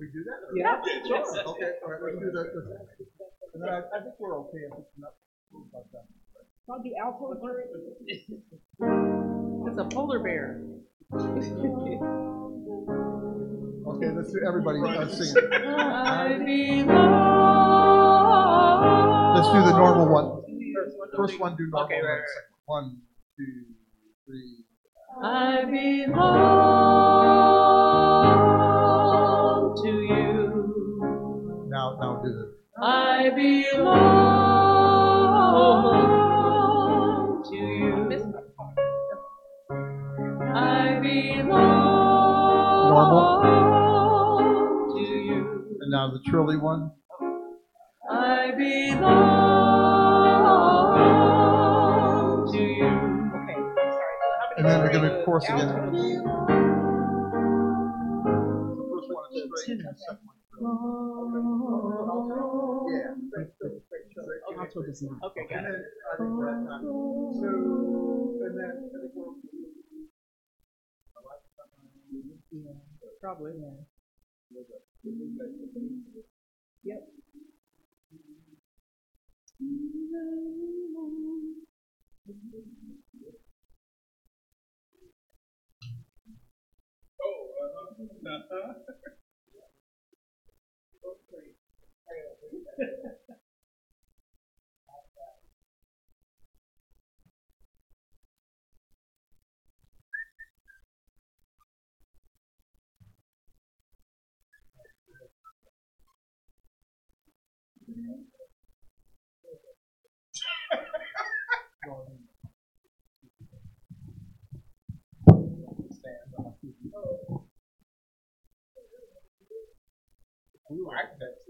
we do that? or- Yeah. Sure, okay, all right, let's do that. let's- And then I, I think we're okay if it's not about that. I'll do alto It's a polar bear. Okay, let's do, everybody, uh, sing it. I Let's do the normal one. First one, do normal. Okay, right, one, right. One, two, three. I belong to you. Now, now do the, I belong to you. I belong to you. and now the trilly one. I belong to you. Okay, sorry. And then we're gonna course again. Oh, yeah. Oh. Okay, probably. Yeah. Yep. Oh, uh-huh we like that.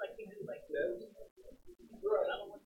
like you do like this. Right.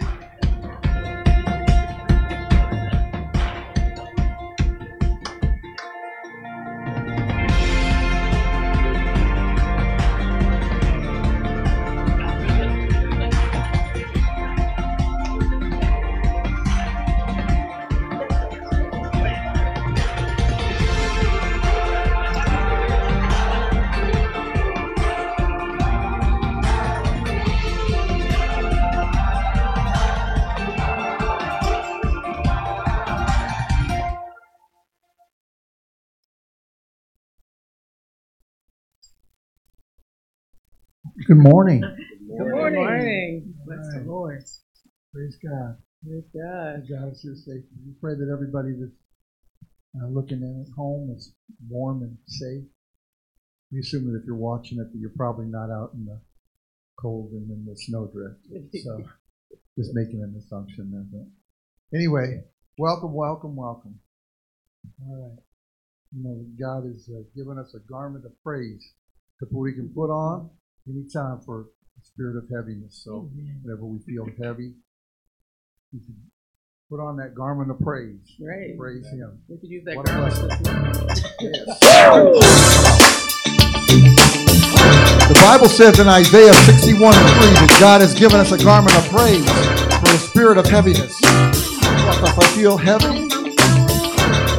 and then, I think we're. Probably, yeah. Yep. Good morning. Good morning. Bless the Lord. Praise God. Praise God. God is here safely. We pray that everybody that's uh, looking in at home is warm and safe. We assume that if you're watching it, that you're probably not out in the cold and in the snowdrift. So just making an assumption there. But anyway, welcome, welcome, welcome. All right. You know, God has uh, given us a garment of praise that we can put on anytime for the spirit of heaviness. So whenever we feel heavy, we can put on that garment of praise. Right. Praise Him. We could use that What garment blessing. The Bible says in Isaiah 61 and 3 that God has given us a garment of praise for a spirit of heaviness. If I feel heavy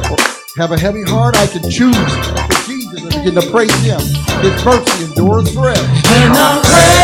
or have a heavy heart, I can choose for Jesus and begin to praise Him. His mercy endures forever. When I'm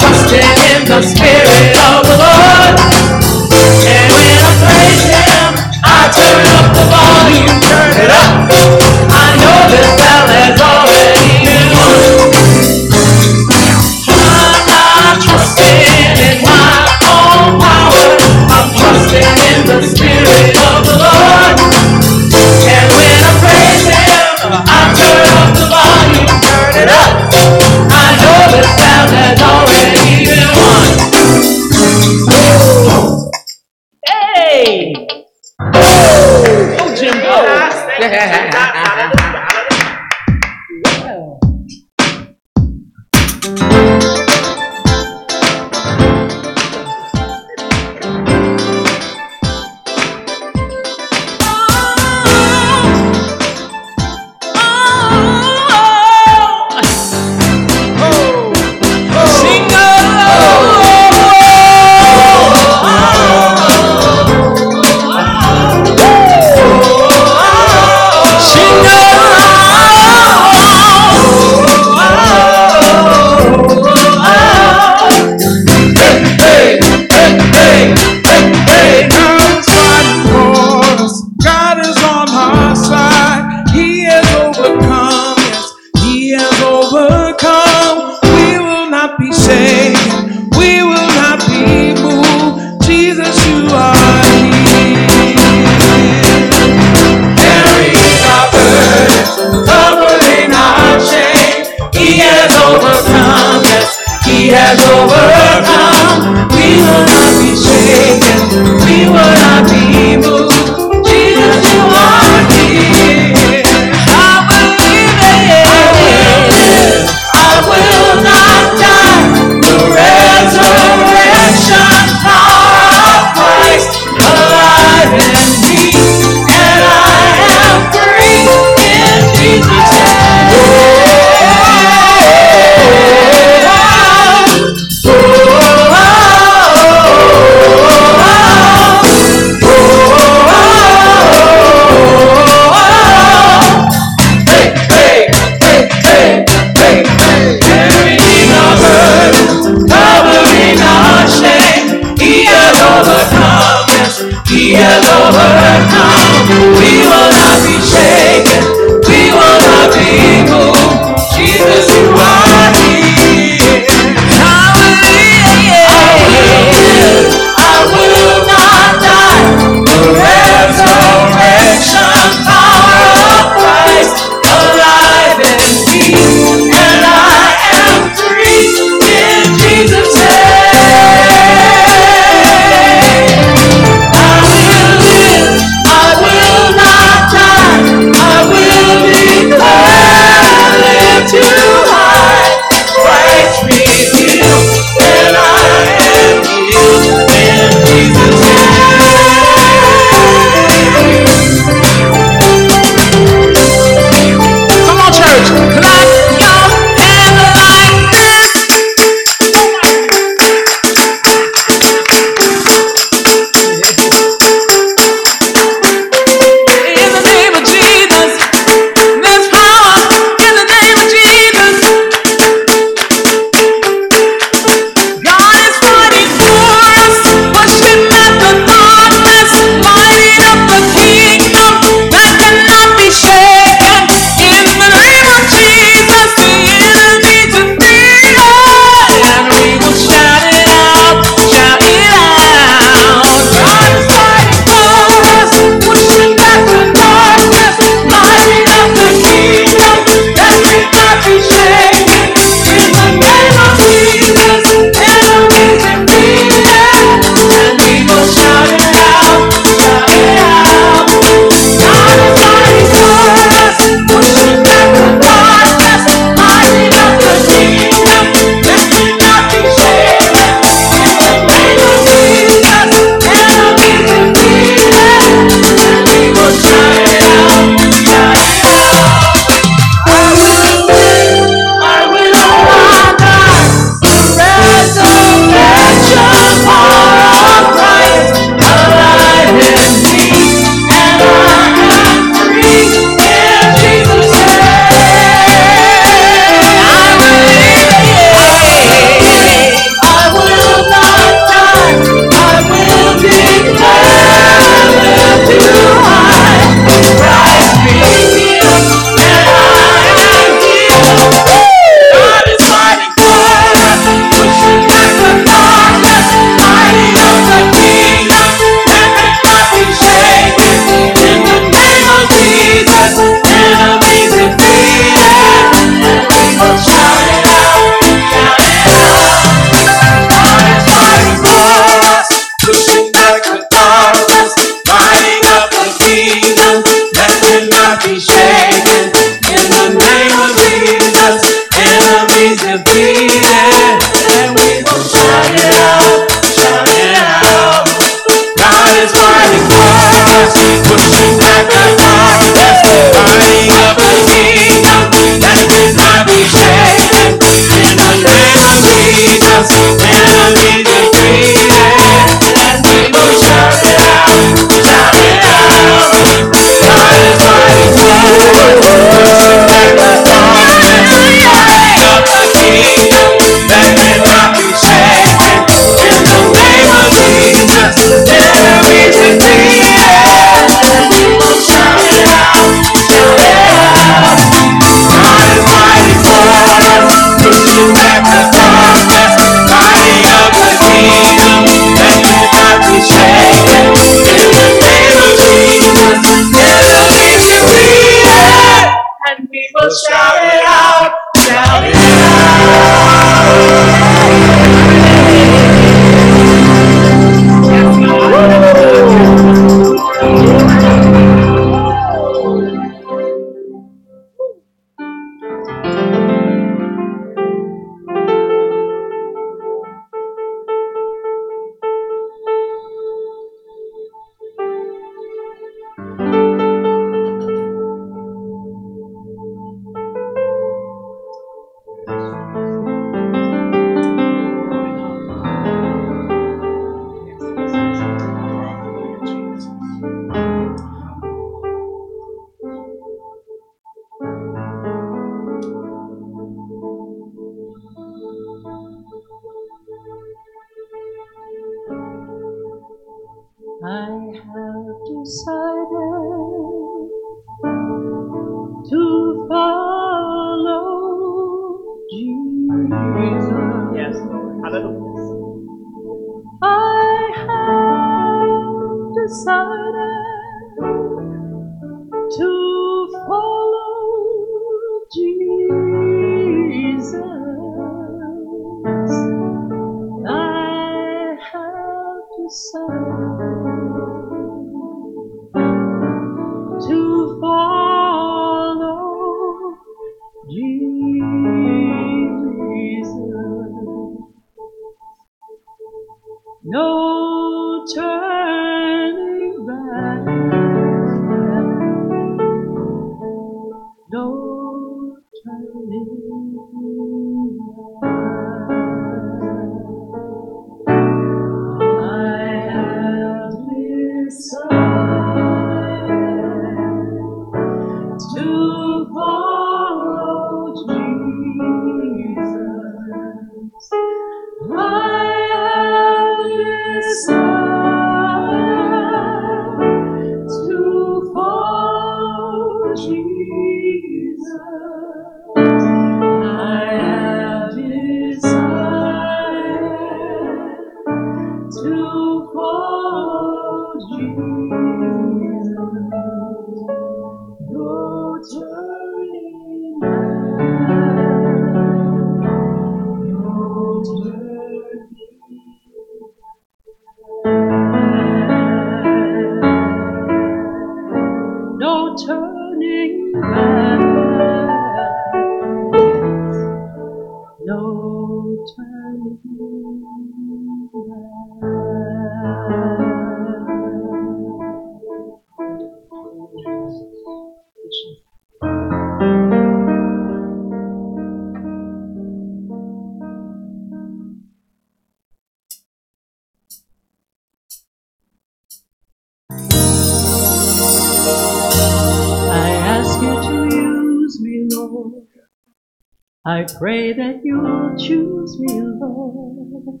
pray that you'll choose me, Lord.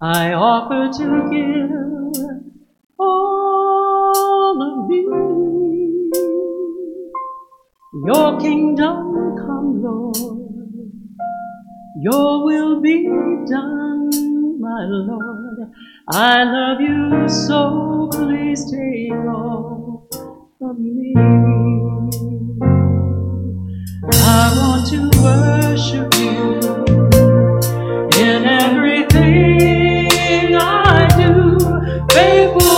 I offer to give all of me. Your kingdom come, Lord. Your will be done, my Lord. I love you so, please take all of me faithful.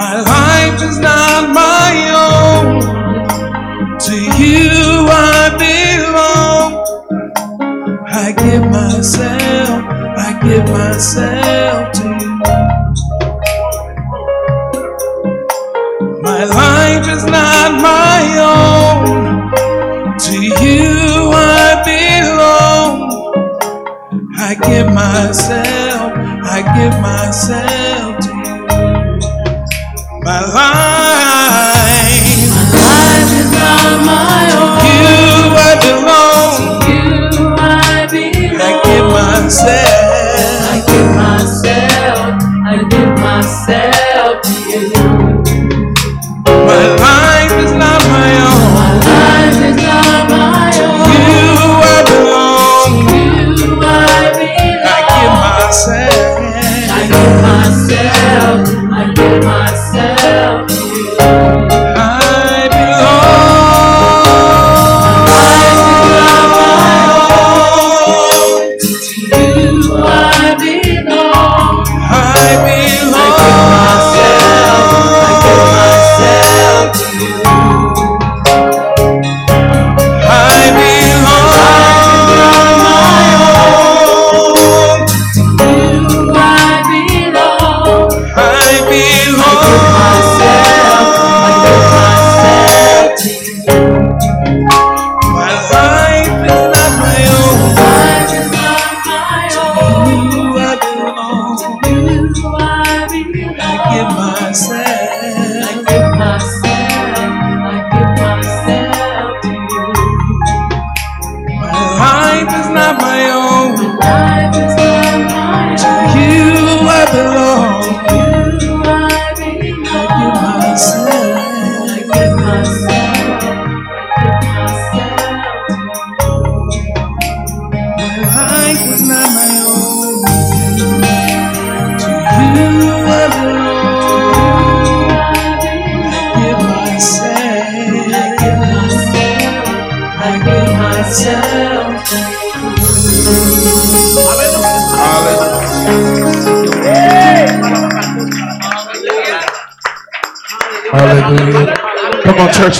My life is not my own. To you I belong. I give myself, I give myself to you. My life is not my own. To you I belong. I give myself, I give myself. Yeah.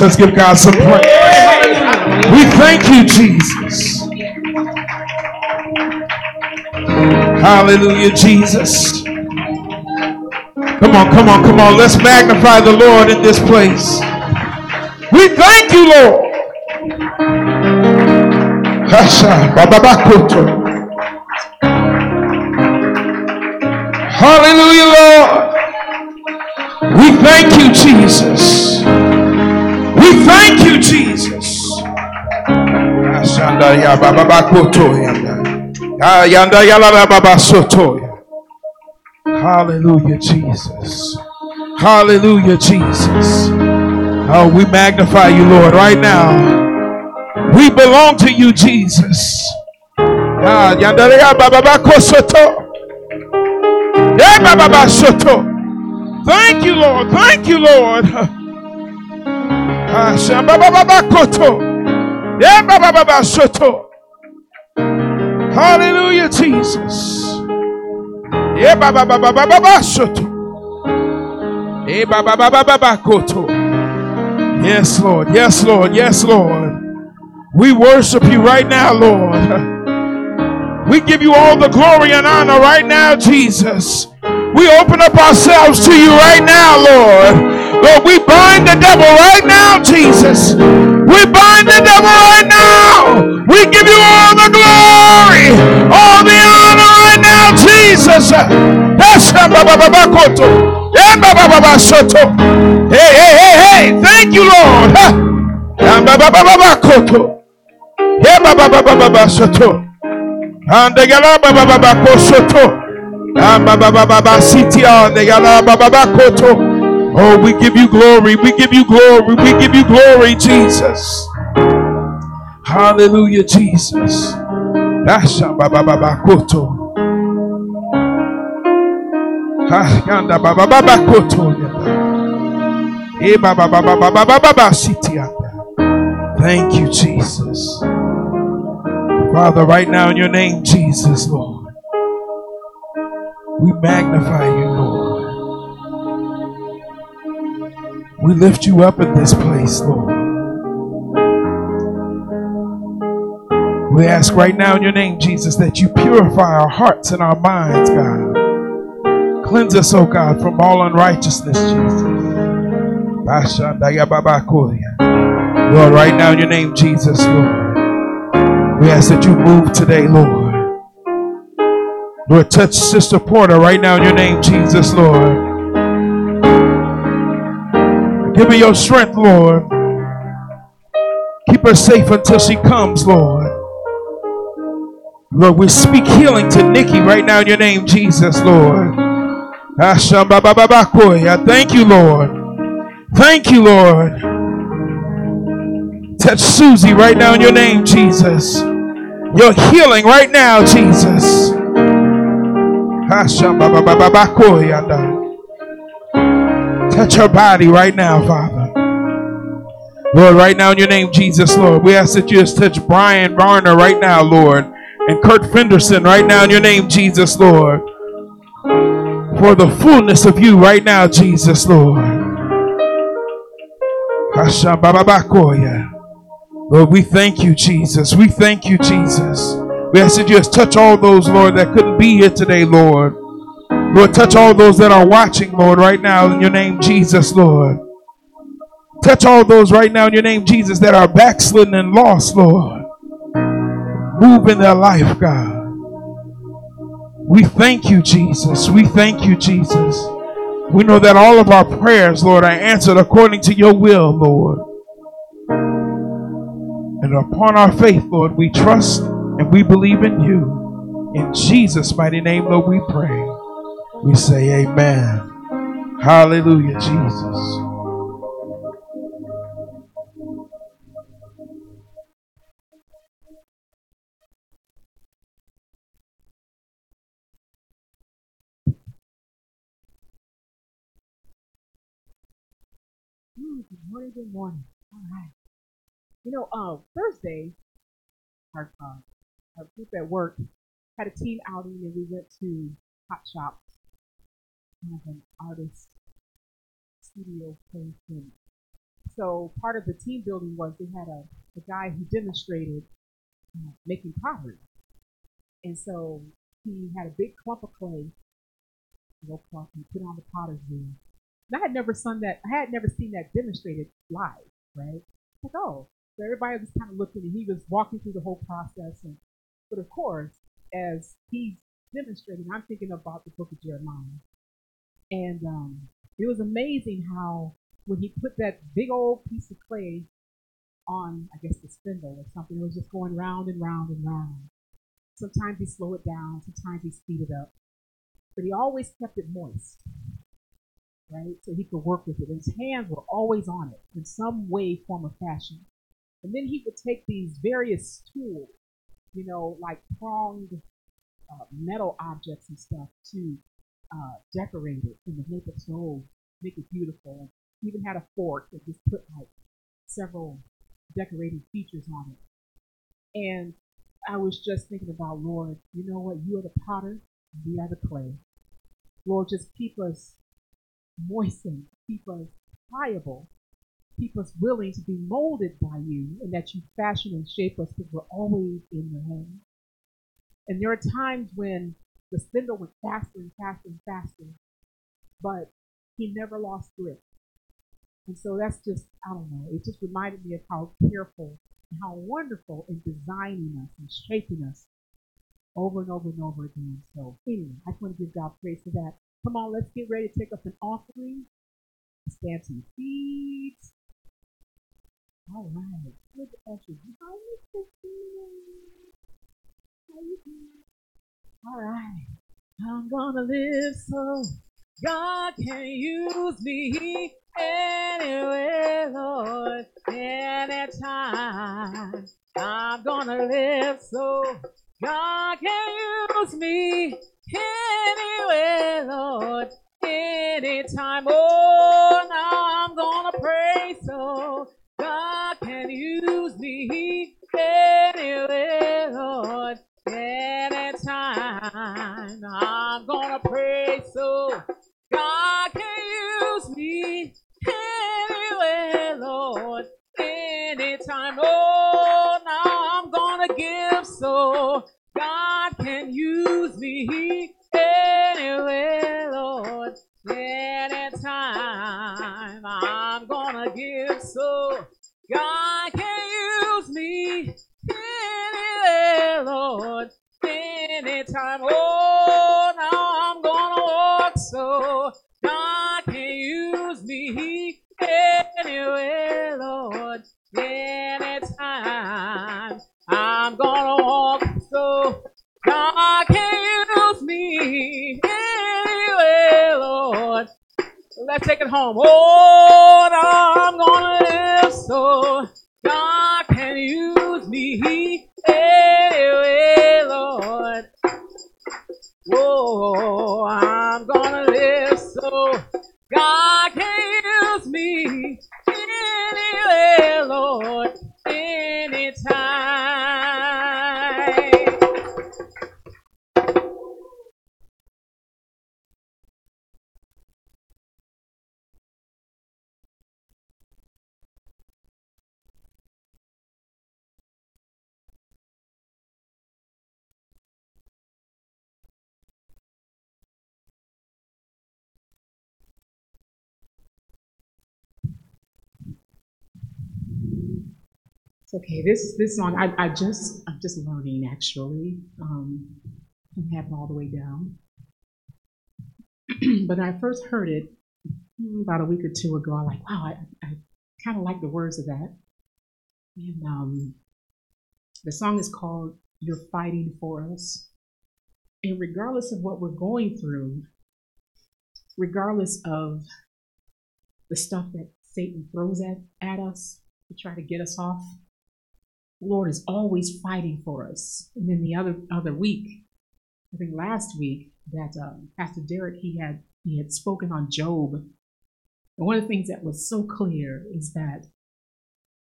Let's give God some praise. We thank you, Jesus. Hallelujah, Jesus. Come on, come on, come on. Let's magnify the Lord in this place. We thank you, Lord. Ah. Hallelujah, Jesus. Hallelujah, Jesus. Oh, we magnify you, Lord, right now. We belong to you, Jesus. Ah, yanda ya baba bakosoto. Thank you, Lord. Thank you, Lord. Ah, babababasoto. Hallelujah, Jesus. Yes, Lord. Yes, Lord. Yes, Lord. We worship you right now, Lord. We give you all the glory and honor right now, Jesus. We open up ourselves to you right now, Lord. Lord, we bind the devil right now, Jesus. We bind the devil right now. We give you all the glory, all the honor right now, Jesus. Yes, babababasoto. Hey, hey, hey, hey. Thank you, Lord. Yeah, Oh, we give you glory. We give you glory. We give you glory, Jesus. Hallelujah, Jesus. Baba baba. Ah, baba koto. Eh, baba. Thank you, Jesus. Father, right now in your name, Jesus, Lord, we magnify you, We lift you up in this place, Lord. We ask right now in your name, Jesus, that you purify our hearts and our minds, God. Cleanse us, oh God, from all unrighteousness, Jesus. Lord, right now in your name, Jesus, Lord. We ask that you move today, Lord. Lord, touch Sister Porter right now in your name, Jesus, Lord. Give her your strength, Lord. Keep her safe until she comes, Lord. Lord, we speak healing to Nikki right now in your name, Jesus, Lord. Thank you, Lord. Thank you, Lord. Touch Susie right now in your name, Jesus. Your healing right now, Jesus. Touch her body right now, Father. Lord, right now in your name, Jesus, Lord, we ask that you just touch Brian Varner right now, Lord, and Kurt Fenderson right now in your name, Jesus, Lord. For the fullness of you right now, Jesus, Lord. Lord, we thank you, Jesus. We thank you, Jesus. We ask that you just touch all those, Lord, that couldn't be here today, Lord. Lord, touch all those that are watching, Lord, right now in your name, Jesus, Lord. Touch all those right now in your name, Jesus, that are backslidden and lost, Lord. Move in their life, God. We thank you, Jesus. We thank you, Jesus. We know that all of our prayers, Lord, are answered according to your will, Lord. And upon our faith, Lord, we trust and we believe in you. In Jesus' mighty name, Lord, we pray. We say amen. Hallelujah, Jesus. Ooh, good morning, good morning. All right. You know, uh, Thursday, our, uh, our group at work had a team outing and we went to Hot Shop, of an artist studio place. And so part of the team building was they had a, a guy who demonstrated uh, making pottery. And so he had a big clump of clay, low clump, and put on the potter's wheel. And I had never seen that. I had never seen that demonstrated live, right? Like, oh, so everybody was kind of looking, and he was walking through the whole process. And but of course, as he's demonstrating, I'm thinking about the book of Jeremiah, and um, it was amazing how when he put that big old piece of clay on, I guess the spindle or something, it was just going round and round and round. Sometimes he slow it down, sometimes he speed it up, but he always kept it moist right? So he could work with it. His hands were always on it in some way, form, or fashion. And then he would take these various tools, you know, like pronged uh, metal objects and stuff to uh, decorate it and make it so, make it beautiful. Even had a fork that just put like several decorating features on it. And I was just thinking about, Lord, you know what? You are the potter, we are the clay. Lord, just keep us moistened, keep us pliable, keep us willing to be molded by you, and that you fashion and shape us because we're always in your hands. And there are times when the spindle went faster and faster and faster, but he never lost grip. And so that's just, I don't know, it just reminded me of how careful and how wonderful in designing us and shaping us over and over and over again. So anyway, I just want to give God praise for that. Come on, let's get ready to take up an offering. Stand to your feet. All right. At you. How you doing? All right. I'm gonna live so God can use me anywhere, Lord, anytime. I'm gonna live so God can use me anywhere, Lord, anytime. Oh, now I'm gonna pray so God can use me anywhere, Lord, anytime. I'm gonna pray so God can use me anywhere, eh, Lord, anytime. Oh, now I'm gonna give so God can use me anywhere, eh, Lord, anytime. I'm gonna give so God anytime. Oh, now I'm gonna walk so God can use me anywhere, Lord, anytime. I'm gonna walk so God can use me anywhere, Lord. Let's take it home. Oh, now I'm gonna okay. This this song I, I just I'm just learning actually. Um, I'm having all the way down. but I first heard it about a week or two ago, I'm like, wow, I, I kind of like the words of that. And um, the song is called "You're Fighting for Us." And regardless of what we're going through, regardless of the stuff that Satan throws at, at us to try to get us off, Lord is always fighting for us. And then the other other week, I think last week, that um, Pastor Derek he had he had spoken on Job. And one of the things that was so clear is that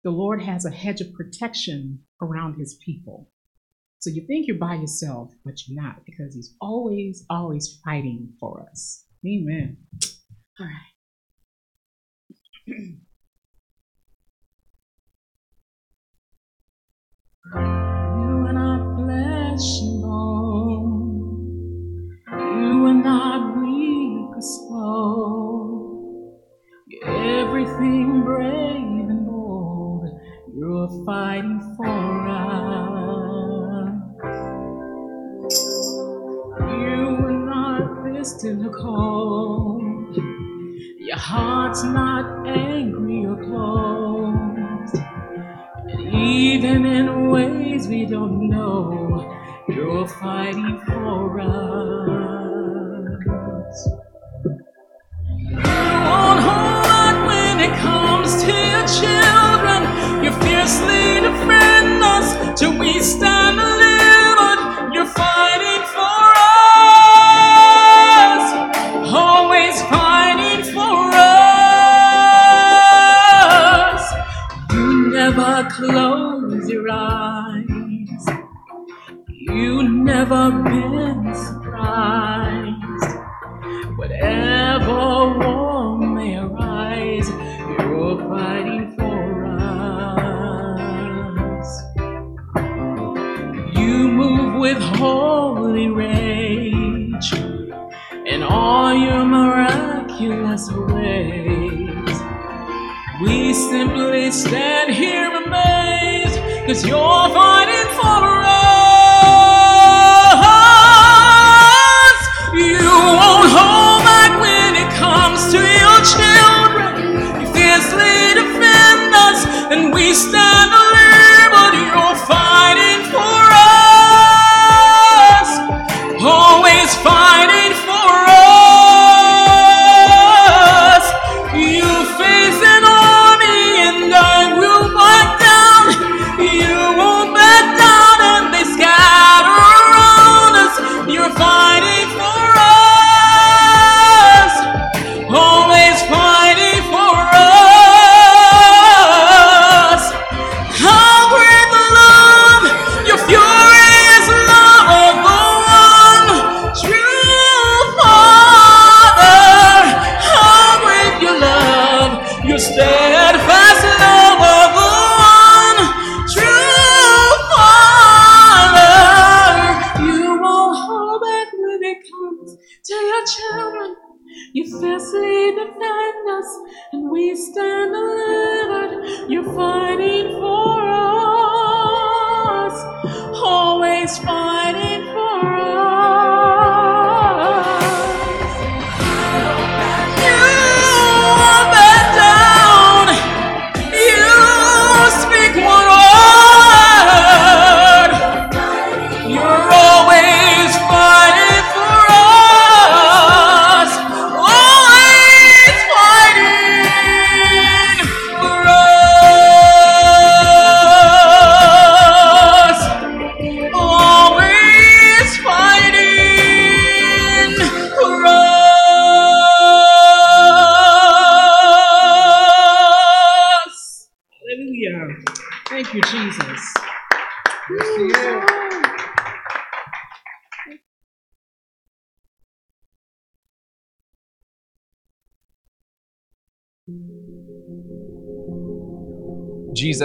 the Lord has a hedge of protection around his people. So you think you're by yourself, but you're not, because he's always, always fighting for us. Amen. All right. You are not flesh and bone. You are not weak or slow. You're everything brave and bold. You're fighting for us. You are not distant or cold. Your heart's not angry or closed. Even in ways we don't know, you're fighting for us. You won't hold back when it comes to your children. You fiercely defend us till we stand stand here amazed, cause you're fighting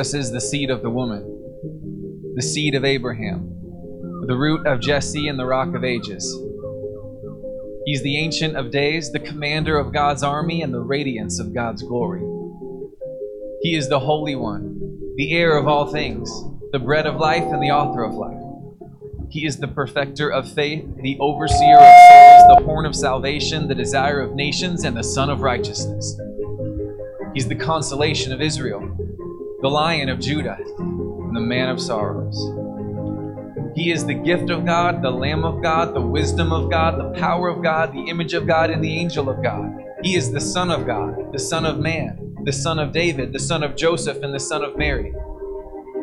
Jesus is the seed of the woman, the seed of Abraham, the root of Jesse and the rock of ages. He's the ancient of days, the commander of God's army, and the radiance of God's glory. He is the Holy One, the heir of all things, the bread of life and the author of life. He is the perfecter of faith, the overseer of souls, the horn of salvation, the desire of nations, and the son of righteousness. He's the consolation of Israel, the lion of Judah, and the man of sorrows. He is the gift of God, the Lamb of God, the wisdom of God, the power of God, the image of God, and the angel of God. He is the Son of God, the Son of Man, the Son of David, the Son of Joseph, and the Son of Mary.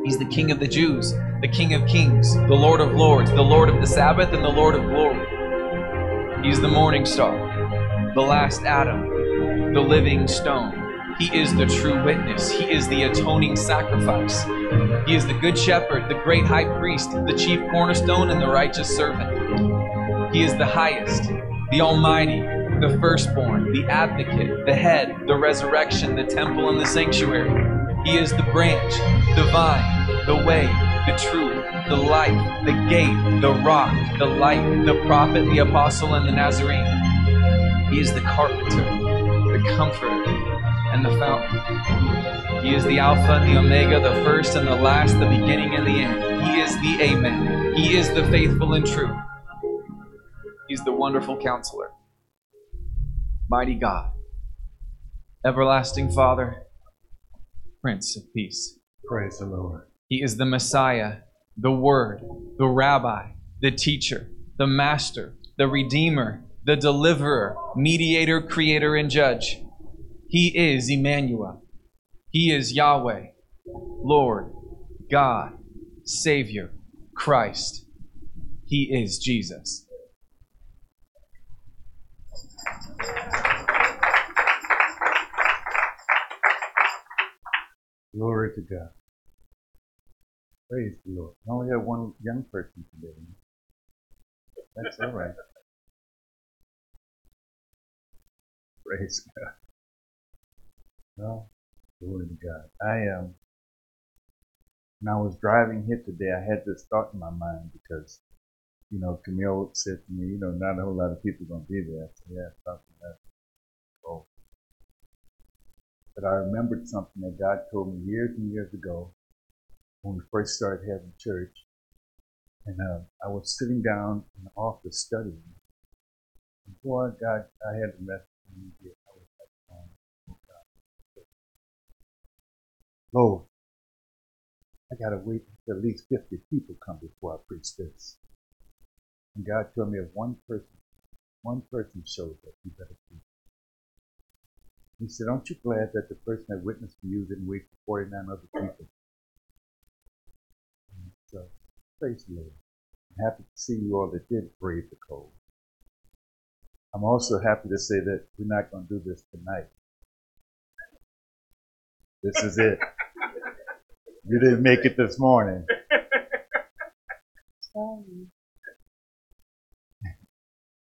He's the King of the Jews, the King of Kings, the Lord of Lords, the Lord of the Sabbath, and the Lord of Glory. He's the morning star, the last Adam, the living stone. He is the true witness. He is the atoning sacrifice. He is the good shepherd, the great high priest, the chief cornerstone, and the righteous servant. He is the highest, the almighty, the firstborn, the advocate, the head, the resurrection, the temple, and the sanctuary. He is the branch, the vine, the way, the truth, the life, the gate, the rock, the light, the prophet, the apostle, and the Nazarene. He is the carpenter, the comforter, and the fountain. He is the Alpha and the Omega, the first and the last, the beginning and the end. He is the Amen. He is the faithful and true. He's the wonderful counselor, mighty God, everlasting Father, Prince of Peace. Praise the Lord. He is the Messiah, the Word, the Rabbi, the Teacher, the Master, the Redeemer, the Deliverer, Mediator, Creator, and Judge. He is Emmanuel. He is Yahweh, Lord, God, Savior, Christ. He is Jesus. Glory to God. Praise the Lord. I only have one young person today. That's all right. Praise God. Well, glory to God. I um when I was driving here today I had this thought in my mind because you know, Camille said to me, you know, not a whole lot of people are gonna be there. Said, yeah, something that oh. But I remembered something that God told me years and years ago when we first started having church. And uh, I was sitting down in the office studying. Boy, God, I had a message Lord, I got to wait until at least 50 people come before I preach this. And God told me if one person, one person shows up, you better preach. He said, aren't you glad that the person that witnessed to you didn't wait for 49 other people? And so, praise the Lord. I'm happy to see you all that did brave the cold. I'm also happy to say that we're not going to do this tonight. This is it. You didn't make it this morning.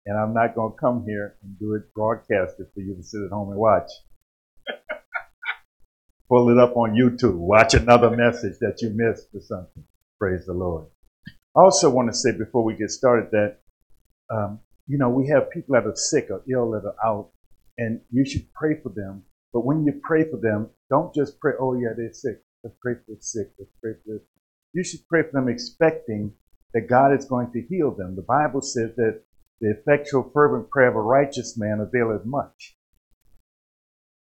And I'm not going to come here and do it broadcasted for you to sit at home and watch. Pull it up on YouTube. Watch another message that you missed or something. Praise the Lord. I also want to say before we get started that, um, you know, we have people that are sick or ill that are out, and you should pray for them. But when you pray for them, don't just pray, oh, yeah, they're sick. Let's pray for the sick. Let's pray for this. You should pray for them expecting that God is going to heal them. The Bible says that the effectual, fervent prayer of a righteous man availeth much.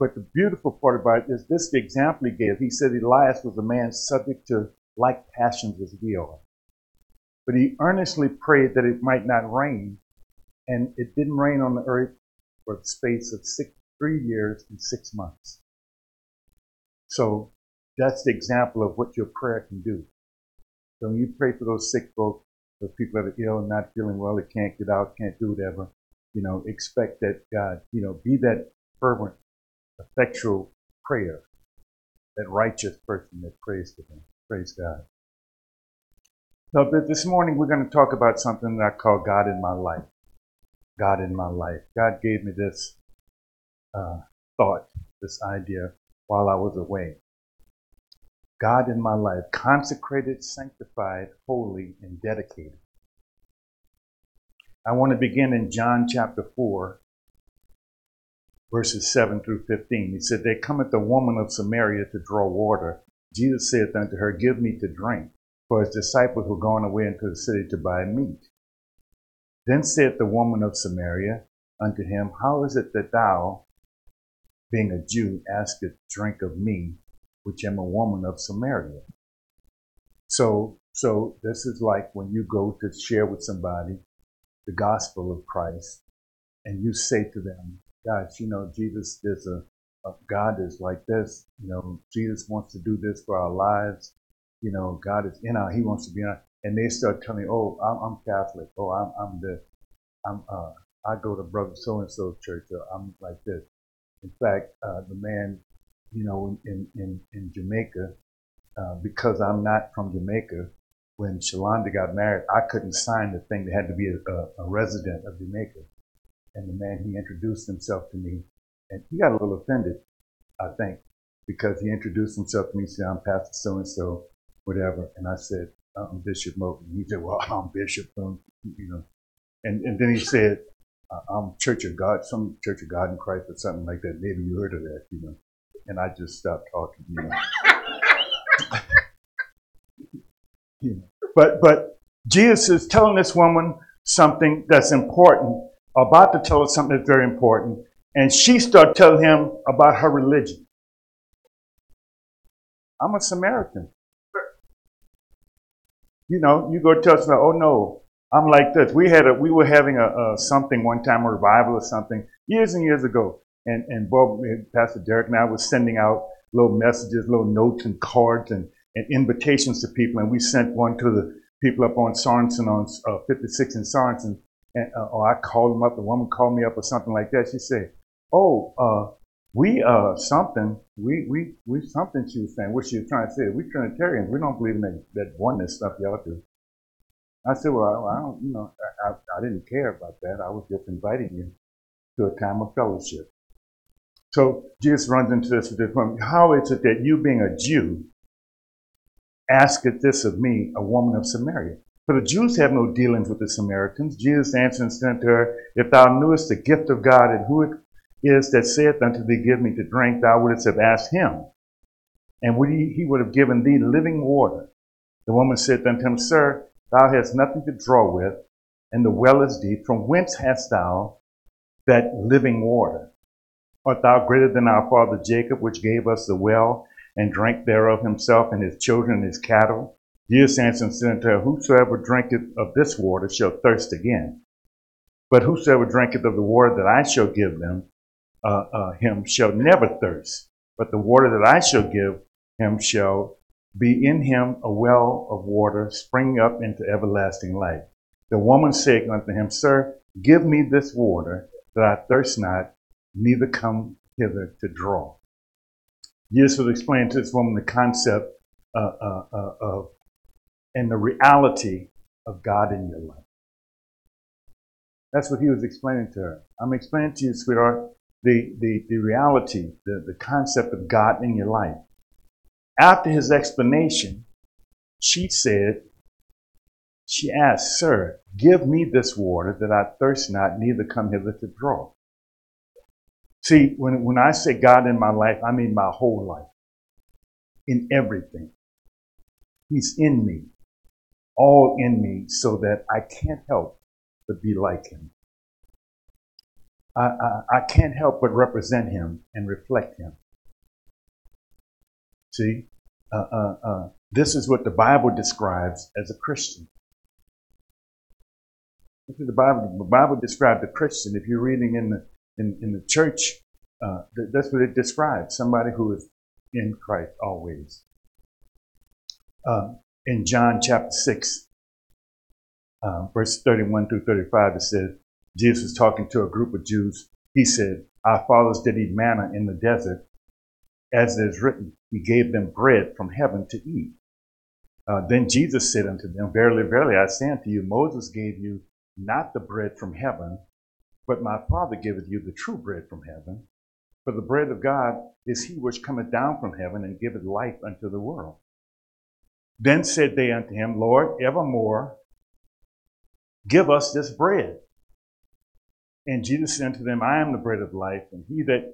But the beautiful part about it is this the example he gave. He said Elias was a man subject to like passions as we are. But he earnestly prayed that it might not rain, and it didn't rain on the earth for the space of six, three years and six months. So that's the example of what your prayer can do. So when you pray for those sick folks, those people that are ill and not feeling well, they can't get out, can't do whatever, you know, expect that God, you know, be that fervent, effectual prayer, that righteous person that prays to Him. Praise God. So, but this morning we're going to talk about something that I call God in my life. God in my life. God gave me this uh, thought, this idea while I was away. God in my life, consecrated, sanctified, holy, and dedicated. I want to begin in John chapter 4, verses 7 through 15. He said, There cometh a woman of Samaria to draw water. Jesus saith unto her, Give me to drink. For his disciples were gone away into the city to buy meat. Then said the woman of Samaria unto him, How is it that thou, being a Jew, askest drink of me, which am a woman of Samaria? So, so this is like when you go to share with somebody the gospel of Christ, and you say to them, "Guys, you know, Jesus, is a, a God is like this. You know, Jesus wants to do this for our lives. You know, God is in our. He wants to be in our." And they start telling me, "Oh, I'm, I'm Catholic. Oh, I'm, I'm the, I'm, uh, I go to brother so and so church. Or I'm like this." In fact, uh, the man, you know, in in in Jamaica, uh, because I'm not from Jamaica, when Shalonda got married, I couldn't sign the thing. They had to be a, a, a, resident of Jamaica. And the man, he introduced himself to me, and he got a little offended, I think, because he introduced himself to me, said, I'm Pastor so and so, whatever. And I said, I'm Bishop Moten. He said, Well, I'm Bishop, you know. And, and then he said, I'm Church of God, some Church of God in Christ or something like that. Maybe you heard of that, you know. And I just stopped talking, you know. you know. But but Jesus is telling this woman something that's important, about to tell her something that's very important, and she started telling him about her religion. I'm a Samaritan. You know, you go tell somebody, oh no, I'm like this. We had a we were having a, a something one time, a revival or something, years and years ago. And and Bob, Pastor Derek and I was sending out little messages, little notes and cards and, and invitations to people. And we sent one to the people up on Sorensen on uh, 56 in Sorensen. And, uh, or I called them up, the woman called me up or something like that. She said, oh, uh, we, uh, something, we, we, we, something she was saying, what she was trying to say, we Trinitarians, we don't believe in that, that oneness stuff y'all do. I said, well, I, I don't, you know, I, I, didn't care about that. I was just inviting you to a time of fellowship. So Jesus runs into this with this woman. How is it that you, being a Jew, asketh this of me, a woman of Samaria? For the Jews have no dealings with the Samaritans. Jesus answered and said to her, If thou knewest the gift of God and who it is that saith unto thee, Give me to drink, thou wouldst have asked him, and he would have given thee living water. The woman said unto him, Sir, thou hast nothing to draw with, and the well is deep. From whence hast thou that living water? Art thou greater than our father Jacob, which gave us the well, and drank thereof himself and his children and his cattle? Answered and said unto her, Whosoever drinketh of this water shall thirst again. But whosoever drinketh of the water that I shall give them, uh, uh, him shall never thirst. But the water that I shall give him shall be in him a well of water springing up into everlasting life. The woman said unto him, Sir, give me this water that I thirst not, neither come hither to draw. Jesus was explaining to this woman the concept uh, uh, uh, of and the reality of God in your life. That's what he was explaining to her. I'm explaining to you, sweetheart, the, the, the reality, the, the concept of God in your life. After his explanation, she said, she asked, Sir, give me this water that I thirst not, neither come hither to draw. See, when, when I say God in my life, I mean my whole life, in everything. He's in me, all in me, so that I can't help but be like Him. I, I, I can't help but represent Him and reflect Him. See, uh, uh, uh, this is what the Bible describes as a Christian. The Bible, the Bible describes a Christian. If you're reading in the in, in the church, uh, th- that's what it describes somebody who is in Christ always. Uh, in John chapter 6, uh, verse 31 through 35, it says, Jesus was talking to a group of Jews. He said, Our fathers did eat manna in the desert, as it is written, He gave them bread from heaven to eat. Uh, then Jesus said unto them, Verily, verily, I say unto you, Moses gave you not the bread from heaven, but my Father giveth you the true bread from heaven. For the bread of God is he which cometh down from heaven and giveth life unto the world. Then said they unto him, Lord, evermore give us this bread. And Jesus said unto them, I am the bread of life, and he that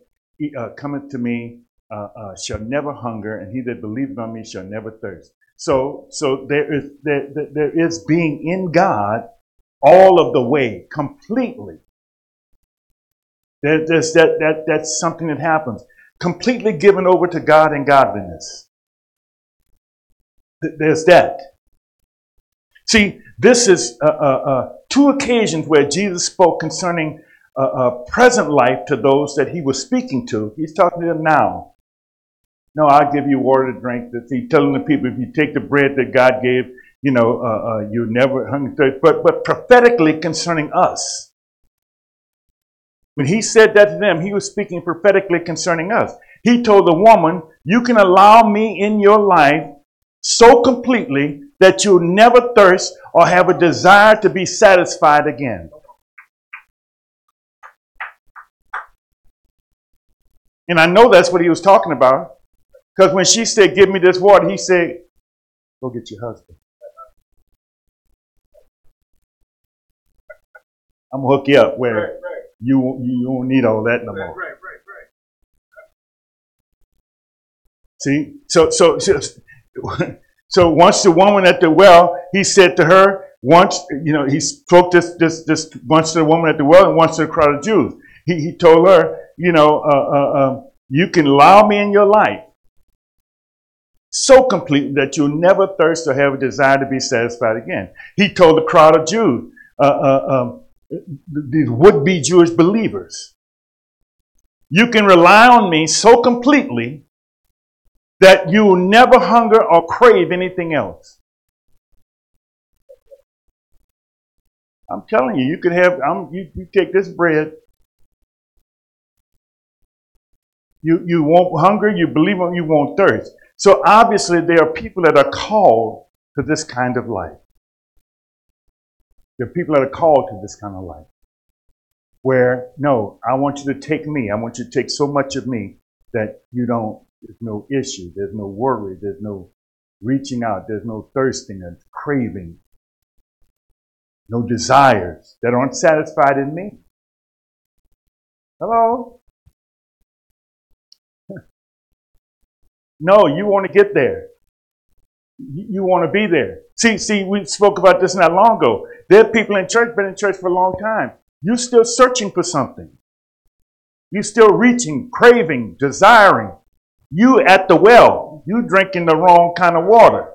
uh, cometh to me uh, uh, shall never hunger, and he that believeth on me shall never thirst. So, so there is there, there- is being in God all of the way, completely. There, there's that, that that's something that happens. Completely given over to God and godliness. There's that. See, this is uh, uh, uh, two occasions where Jesus spoke concerning uh, uh, present life to those that he was speaking to. He's talking to them now. No, I'll give you water to drink. That he's telling the people, if you take the bread that God gave, you know, uh, uh, you never hunger. But but prophetically concerning us. When he said that to them, he was speaking prophetically concerning us. He told the woman, "You can allow me in your life so completely that you'll never thirst or have a desire to be satisfied again." And I know that's what he was talking about. Because when she said, Give me this water, he said, Go get your husband. I'm gonna hook you up where you, you you won't need all that no more. See, so so so so once the woman at the well, he said to her, once you know, he spoke this this this once to the woman at the well and once to the crowd of Jews. He he told her, you know, uh, uh, um, you can allow me in your life so complete that you'll never thirst or have a desire to be satisfied again. He told the crowd of Jews, uh, uh, um, these would-be Jewish believers, you can rely on me so completely that you will never hunger or crave anything else. I'm telling you, you could have, I'm, you, you take this bread, you, you won't hunger, you believe you won't thirst. So obviously, there are people that are called to this kind of life. There are people that are called to this kind of life. Where, no, I want you to take me. I want you to take so much of me that you don't, there's no issue, there's no worry, there's no reaching out, there's no thirsting and craving, no desires that aren't satisfied in me. Hello? No, you want to get there. You, want to be there. See, see, we spoke about this not long ago. There are people in church, been in church for a long time. You're still searching for something. You're still reaching, craving, desiring. You at the well. You drinking the wrong kind of water.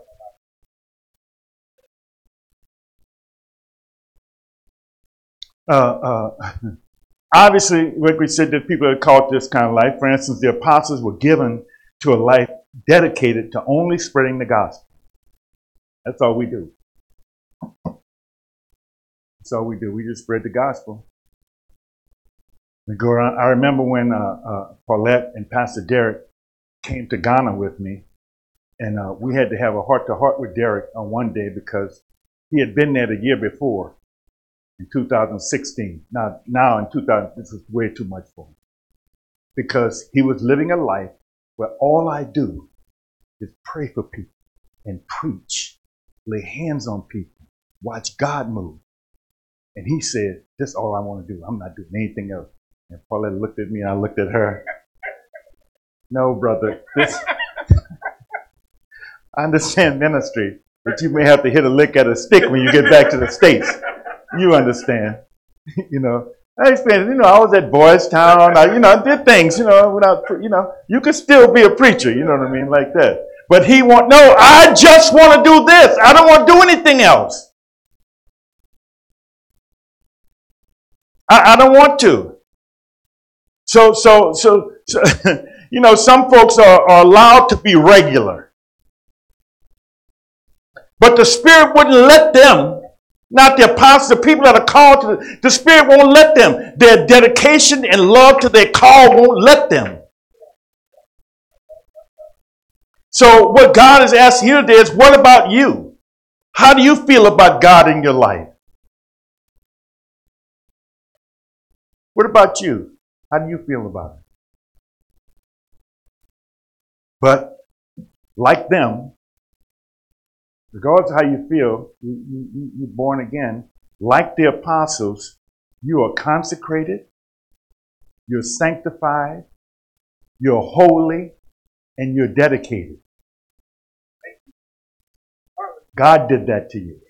Uh, uh, obviously, like we said, that people called to this kind of life. For instance, the apostles were given to a life dedicated to only spreading the gospel. That's all we do. That's all we do. We just spread the gospel. We go around. I remember when uh, uh, Paulette and Pastor Derek came to Ghana with me, and uh, we had to have a heart to heart with Derek on one day because he had been there the year before in 2016. Now, now in 2000, this is way too much for him because he was living a life where all I do is pray for people and preach, lay hands on people, watch God move. And he said, This is all I want to do. I'm not doing anything else. And Paulette looked at me and I looked at her. No, brother, this I understand ministry, but you may have to hit a lick at a stick when you get back to the States. You understand. you know, I explained, you know, I was at Boys Town. I, you know, I did things, you know, without, you know, you could still be a preacher, you know what I mean, like that. But he want, no, I just want to do this. I don't want to do anything else. I, I don't want to. So, so, so, so you know, some folks are, are allowed to be regular. But the Spirit wouldn't let them not the apostles, the people that are called to the, the Spirit won't let them. Their dedication and love to their call won't let them. So, what God is asking you today is what about you? How do you feel about God in your life? What about you? How do you feel about it? But, like them, regardless of how you feel, you, you, you're born again. Like the apostles, you are consecrated, you're sanctified, you're holy, and you're dedicated. God did that to you.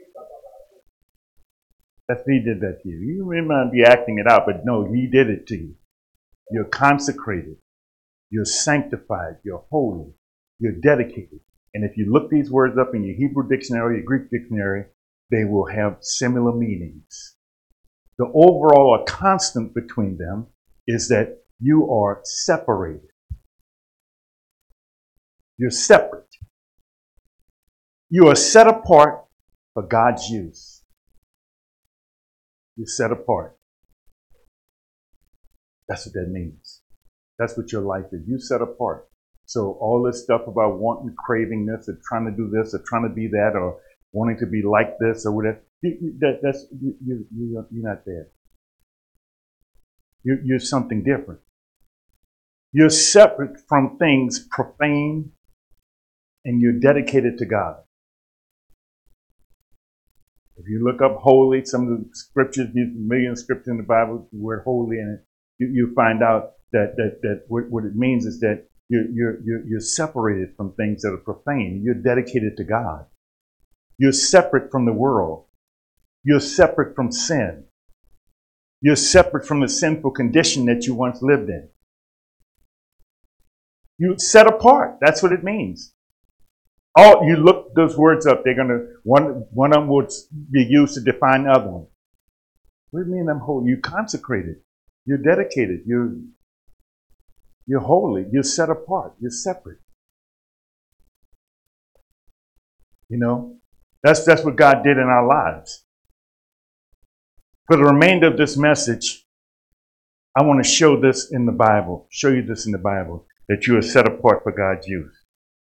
That's He did that to you. You may not be acting it out, but no, He did it to you. You're consecrated. You're sanctified. You're holy. You're dedicated. And if you look these words up in your Hebrew dictionary, your Greek dictionary, they will have similar meanings. The overall constant between them is that you are separated. You're separate. You are set apart for God's use. You're set apart. That's what that means. That's what your life is. You set apart. So all this stuff about wanting, craving this, or trying to do this, or trying to be that, or wanting to be like this, or whatever, that, that's you, you, you're not there. You're, you're something different. You're separate from things profane, and you're dedicated to God. If you look up holy, some of the scriptures, these million scriptures in the Bible, the word holy in it, you, you find out that, that, that what, what it means is that you're, you're, you're, you're separated from things that are profane. You're dedicated to God. You're separate from the world. You're separate from sin. You're separate from the sinful condition that you once lived in. You set apart. That's what it means. Oh, you look those words up. They're gonna one one of them would be used to define the other one. What do you mean I'm holy? You consecrated. You're dedicated. You're you're holy. You're set apart. You're separate. You know, that's that's what God did in our lives. For the remainder of this message, I want to show this in the Bible. Show you this in the Bible that you are set apart for God's use.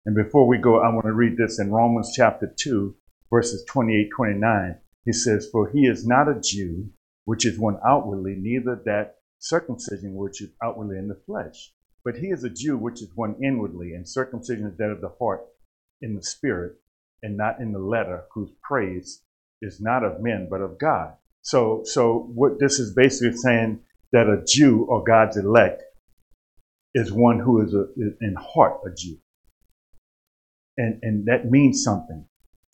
And before we go, I want to read this in Romans chapter 2, verses 28 29. He says, For he is not a Jew, which is one outwardly, neither that circumcision which is outwardly in the flesh. But he is a Jew, which is one inwardly, and circumcision is that of the heart in the spirit, and not in the letter, whose praise is not of men, but of God. So, so what this is basically saying that a Jew or God's elect is one who is, a, is in heart a Jew and, and that means something.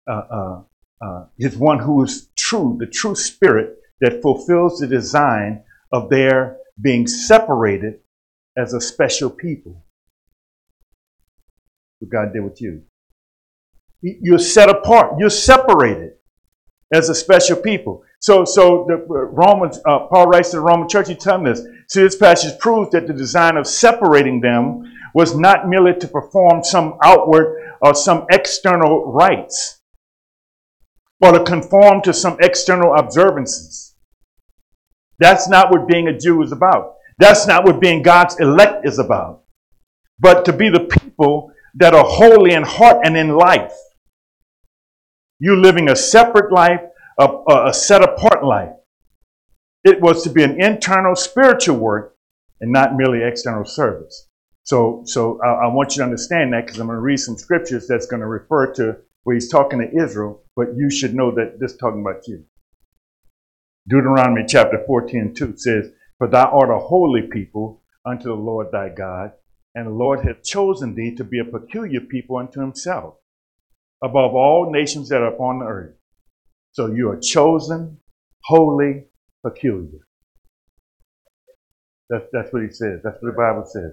Uh, uh, uh, is one who is true, the true spirit that fulfills the design of their being separated as a special people. What God did with you. You're set apart. You're separated as a special people. So, so the Romans, uh, Paul writes to the Roman church, he tells this. See, this passage proves that the design of separating them was not merely to perform some outward or some external rites or to conform to some external observances. That's not what being a Jew is about. That's not what being God's elect is about. But to be the people that are holy in heart and in life. You living a separate life, a, a set apart life. It was to be an internal spiritual work and not merely external service. So, so I, I want you to understand that because I'm going to read some scriptures that's going to refer to where he's talking to Israel, but you should know that this is talking about you. Deuteronomy chapter 14 and 2 says, For thou art a holy people unto the Lord thy God, and the Lord hath chosen thee to be a peculiar people unto himself, above all nations that are upon the earth. So you are chosen, holy, peculiar. That's, that's what he says. That's what the Bible says.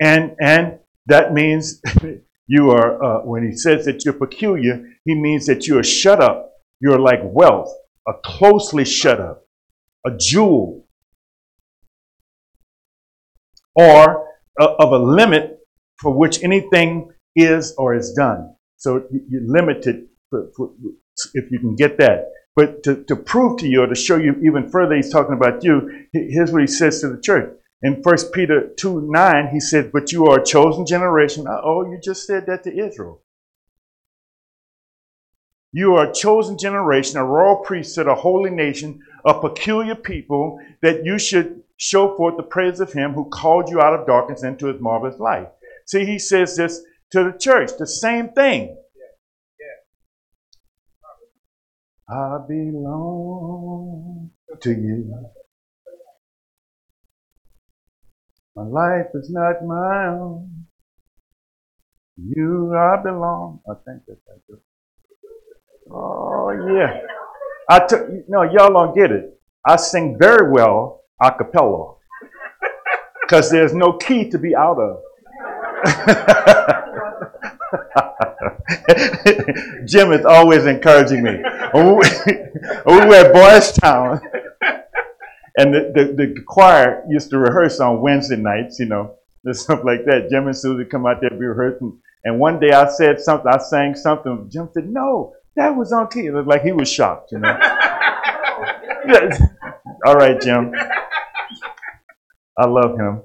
And, and that means you are, uh, when he says that you're peculiar, he means that you are shut up. You're like wealth, a closely shut up, a jewel, or of a limit for which anything is or is done. So you're limited for, for, if you can get that. But to, to prove to you or to show you even further, he's talking about you. Here's what he says to the church. In 1 Peter 2 9, he said, But you are a chosen generation. Oh, you just said that to Israel. You are a chosen generation, a royal priesthood, a holy nation, a peculiar people, that you should show forth the praise of him who called you out of darkness into his marvelous light. See, he says this to the church, the same thing. I belong to you. My life is not my own. You I belong. I think that's it. Oh yeah. I took no, y'all don't get it. I sing very well a cappella. Because there's no key to be out of. Jim is always encouraging me. We, were at Boys Town, and the, the, the choir used to rehearse on Wednesday nights, you know, and stuff like that. Jim and Susie come out there be rehearsing. And one day I said something, I sang something. Jim said, No, that was on key. It was like he was shocked, you know. All right, Jim. I love him.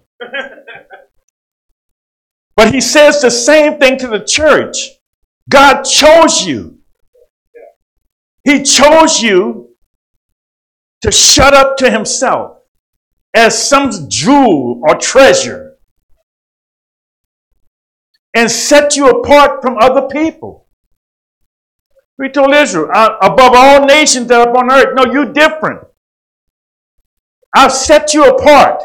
But he says the same thing to the church. God chose you. He chose you to shut up to himself as some jewel or treasure and set you apart from other people. We told Israel, "Uh, above all nations that are upon earth, no, you're different. I've set you apart.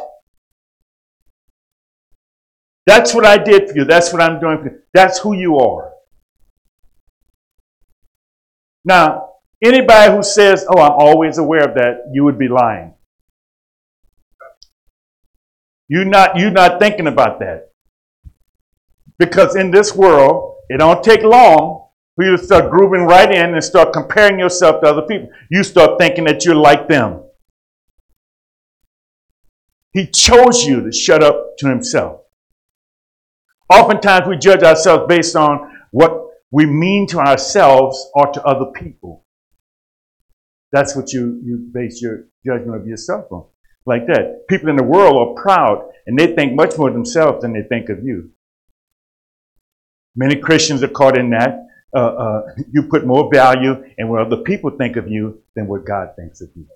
That's what I did for you. That's what I'm doing for you. That's who you are. Now, anybody who says, Oh, I'm always aware of that, you would be lying. You're not, you're not thinking about that. Because in this world, it don't take long for you to start grooving right in and start comparing yourself to other people. You start thinking that you're like them. He chose you to shut up to himself. Oftentimes we judge ourselves based on what we mean to ourselves or to other people. That's what you, you base your judgment of yourself on. Like that. People in the world are proud and they think much more of themselves than they think of you. Many Christians are caught in that. Uh, uh, you put more value in what other people think of you than what God thinks of you.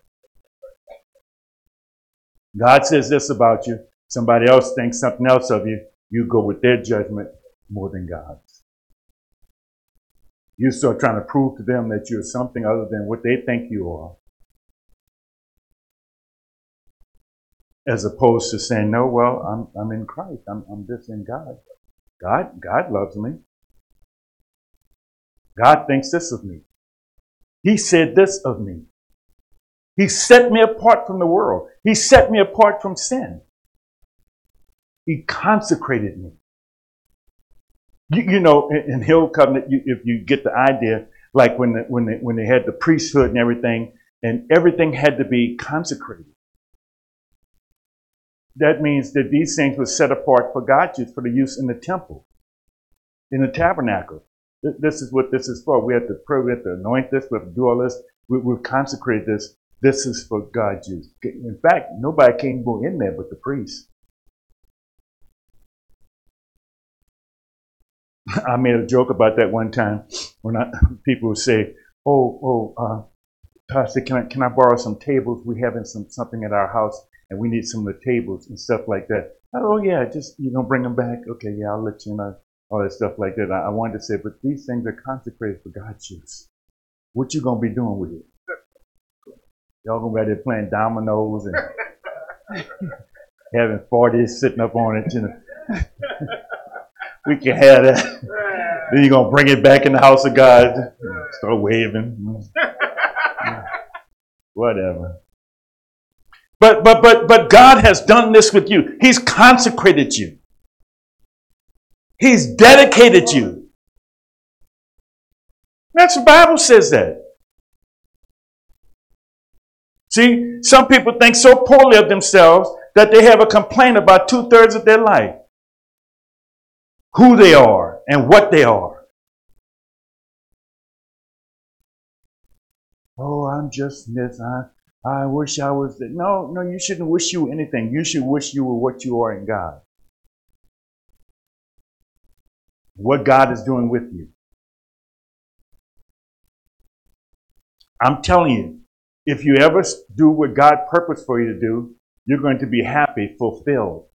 God says this about you. Somebody else thinks something else of you. You go with their judgment more than God's. You start trying to prove to them that you're something other than what they think you are. As opposed to saying, no, well, I'm, I'm in Christ. I'm, I'm this in God. God, God loves me. God thinks this of me. He said this of me. He set me apart from the world. He set me apart from sin. He consecrated me. You, you know, in, in Hill Covenant, you, if you get the idea, like when the, when they, when they had the priesthood and everything, and everything had to be consecrated. That means that these things were set apart for God's use, for the use in the temple, in the tabernacle. This is what this is for. We have to pray, have to anoint this, we have to do all this. We, we've consecrated this. This is for God's use. In fact, nobody can go in there but the priest. I made a joke about that one time when I, people would say, "Oh, oh, uh, Pastor, can I can I borrow some tables? We having some something at our house, and we need some of the tables and stuff like that." Oh yeah, just you know, bring them back. Okay, yeah, I'll let you know all that stuff like that. I, I wanted to say, but these things are consecrated for God's use. What you gonna be doing with it? Y'all gonna be out there playing dominoes and having parties sitting up on it, you know. we can have that. then you're gonna bring it back in the house of God. Start waving. Whatever. But but but but God has done this with you. He's consecrated you. He's dedicated you. That's the Bible says that. See, some people think so poorly of themselves that they have a complaint about two thirds of their life who they are and what they are. Oh, I'm just this. I, I wish I was. No, no, you shouldn't wish you anything. You should wish you were what you are in God. What God is doing with you. I'm telling you, if you ever do what God purposed for you to do, you're going to be happy, fulfilled.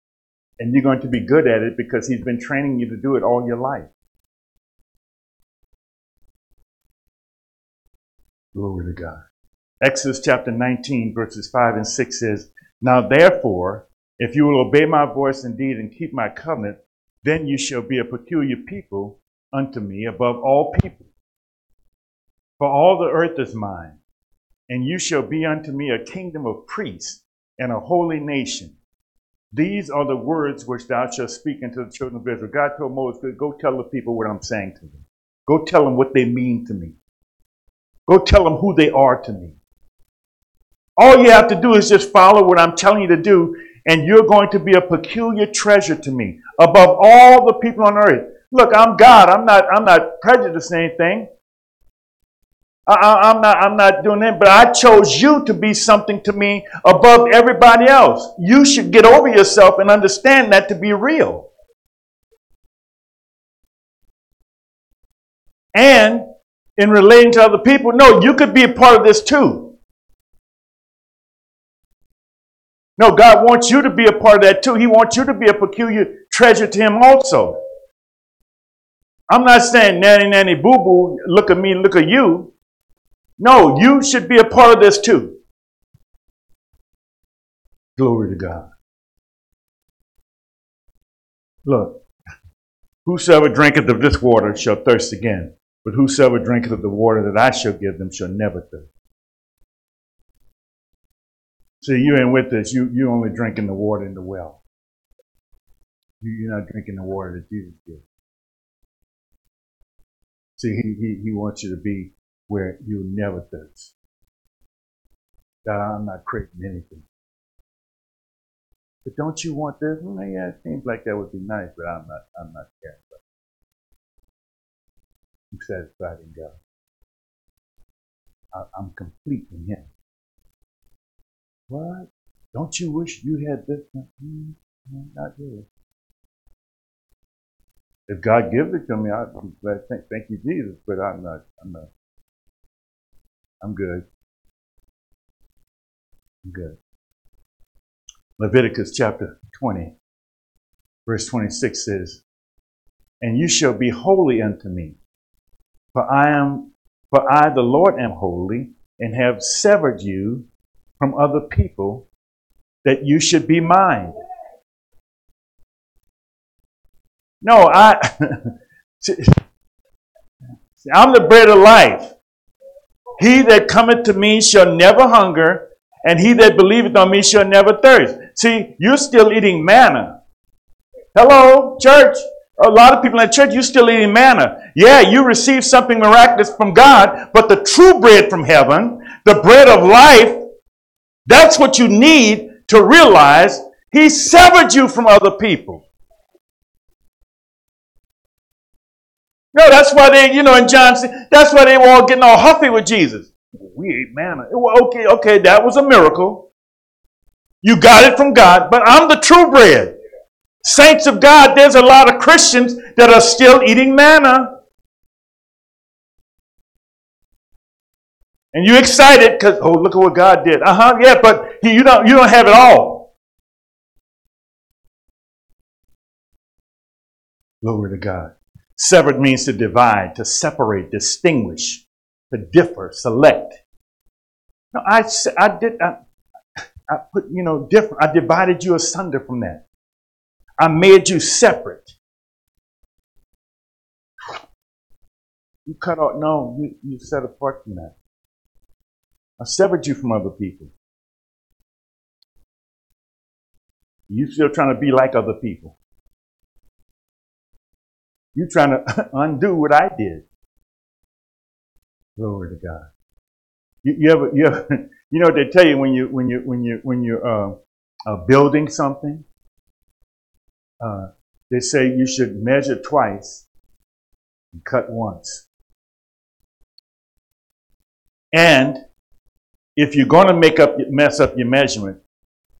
And you're going to be good at it because He's been training you to do it all your life. Glory to God. Exodus chapter 19, verses 5 and 6 says, Now therefore, if you will obey my voice indeed and keep my covenant, then you shall be a peculiar people unto me above all people. For all the earth is mine, and you shall be unto me a kingdom of priests and a holy nation. These are the words which thou shalt speak unto the children of Israel. God told Moses, Go tell the people what I'm saying to them. Go tell them what they mean to me. Go tell them who they are to me. All you have to do is just follow what I'm telling you to do, and you're going to be a peculiar treasure to me above all the people on earth. Look, I'm God. I'm not, I'm not prejudicing anything. I, am not, I'm not doing that, but I chose you to be something to me above everybody else. You should get over yourself and understand that to be real. And in relating to other people, no, you could be a part of this too. No, God wants you to be a part of that too. He wants you to be a peculiar treasure to Him also. I'm not saying nanny, nanny, boo boo, look at me, look at you. No, you should be a part of this too. Glory to God. Look, whosoever drinketh of this water shall thirst again, but whosoever drinketh of the water that I shall give them shall never thirst. See, you ain't with this. You you only drinking the water in the well. You're not drinking the water that Jesus gives. See, he, he, he wants you to be where you never thirst. That I'm not creating anything. But don't you want this? Well, yeah, it seems like that would be nice, but I'm not. I'm not satisfied. I'm satisfied in God. I, I'm complete in Him. What? Don't you wish you had this? Mm, not really. If God gives it to me, I'm glad. Thank, thank you, Jesus. But I'm not. I'm not. I'm good. I'm good. Leviticus chapter 20, verse 26 says, And you shall be holy unto me, for I am, for I the Lord am holy, and have severed you from other people, that you should be mine. No, I See, I'm the bread of life. He that cometh to me shall never hunger, and he that believeth on me shall never thirst. See, you're still eating manna. Hello, church. A lot of people in church, you're still eating manna. Yeah, you received something miraculous from God, but the true bread from heaven, the bread of life, that's what you need to realize He severed you from other people. No, that's why they, you know, in John, that's why they were all getting all huffy with Jesus. We ate manna. Okay, okay, that was a miracle. You got it from God, but I'm the true bread. Saints of God, there's a lot of Christians that are still eating manna. And you excited because, oh, look at what God did. Uh huh, yeah, but you don't, you don't have it all. Glory to God. Severed means to divide, to separate, distinguish, to differ, select. No, I, I did, I, I put, you know, different. I divided you asunder from that. I made you separate. You cut off, no, you, you set apart from that. I severed you from other people. You still trying to be like other people. You trying to undo what I did. Glory to God. You, you ever, you ever, you know what they tell you when you when you when you when you're uh, uh, building something. Uh, they say you should measure twice and cut once. And if you're going to make up mess up your measurement,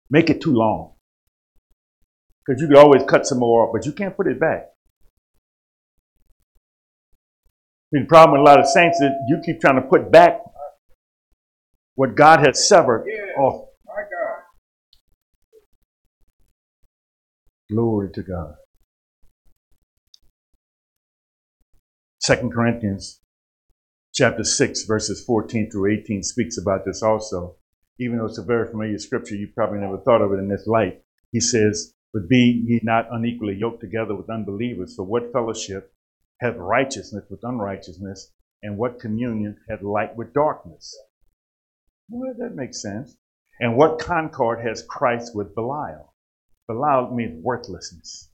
make it too long. Because you can always cut some more off, but you can't put it back. The problem with a lot of saints is you keep trying to put back what God has severed off. My God. Glory to God. Second Corinthians chapter 6, verses 14 through 18 speaks about this also. Even though it's a very familiar scripture, you probably never thought of it in this light. He says, But be ye not unequally yoked together with unbelievers. For what fellowship hath righteousness with unrighteousness? And what communion hath light with darkness? Well, that makes sense. And what concord has Christ with Belial? Belial means worthlessness.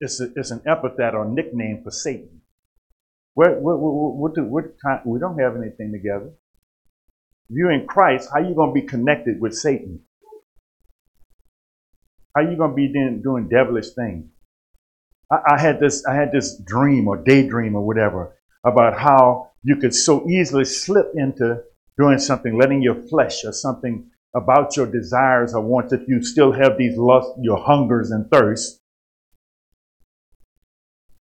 It's, a, it's an epithet or nickname for Satan. What, what, what, do, what we don't have anything together. If you're in Christ, how are you going to be connected with Satan? How are you going to be doing devilish things? I, I, had this, I had this dream or daydream or whatever about how you could so easily slip into doing something, letting your flesh or something about your desires or wants, if you still have these lusts, your hungers and thirsts,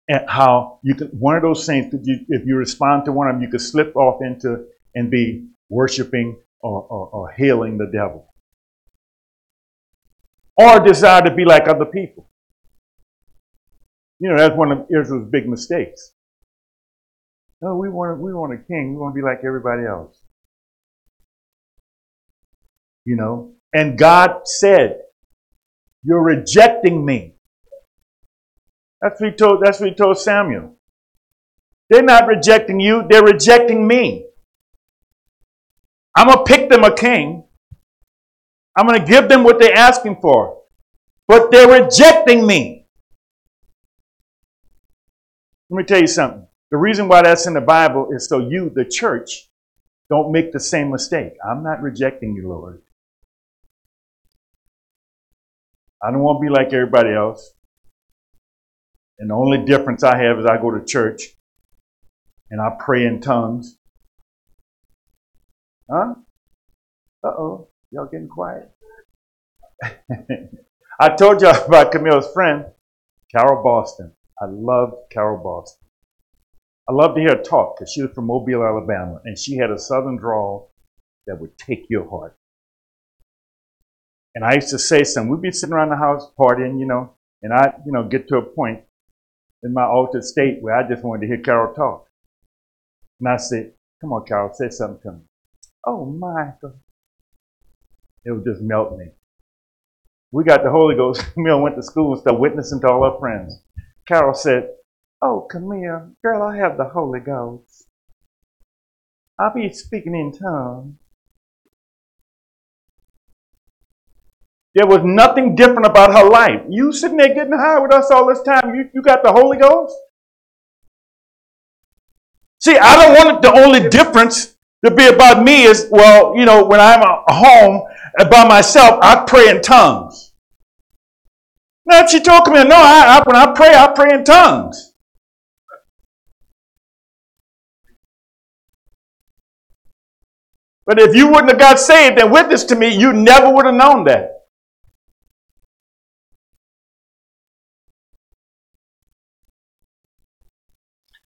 and how you can, one of those things, could you if you respond to one of them, you could slip off into and be worshiping or, or, or hailing the devil. Or desire to be like other people. You know, that's one of Israel's big mistakes. No, we want, we want a king. We want to be like everybody else. You know, and God said, You're rejecting me. That's what he told, that's what he told Samuel. They're not rejecting you, they're rejecting me. I'm going to pick them a king. I'm going to give them what they're asking for. But they're rejecting me. Let me tell you something. The reason why that's in the Bible is so you, the church, don't make the same mistake. I'm not rejecting you, Lord. I don't want to be like everybody else. And the only difference I have is I go to church and I pray in tongues. Huh? Uh oh, y'all getting quiet. I told y'all about Camille's friend, Carol Boston. I loved Carol Boston. I loved to hear her talk because she was from Mobile, Alabama, and she had a southern drawl that would take your heart. And I used to say something. We'd be sitting around the house partying, you know, and I, you know, get to a point in my altered state where I just wanted to hear Carol talk. And I said, Come on, Carol, say something to me. Oh, Michael. It would just melt me. We got the Holy Ghost. Camille went to school and started witnessing to all our friends. Carol said, Oh, Camille, girl, I have the Holy Ghost. I'll be speaking in tongues. There was nothing different about her life. You sitting there getting high with us all this time, you, you got the Holy Ghost? See, I don't want the only difference to be about me is, well, you know, when I'm home by myself, I pray in tongues. Now, she told me, no, I, I, when I pray, I pray in tongues. But if you wouldn't have got saved and witnessed to me, you never would have known that.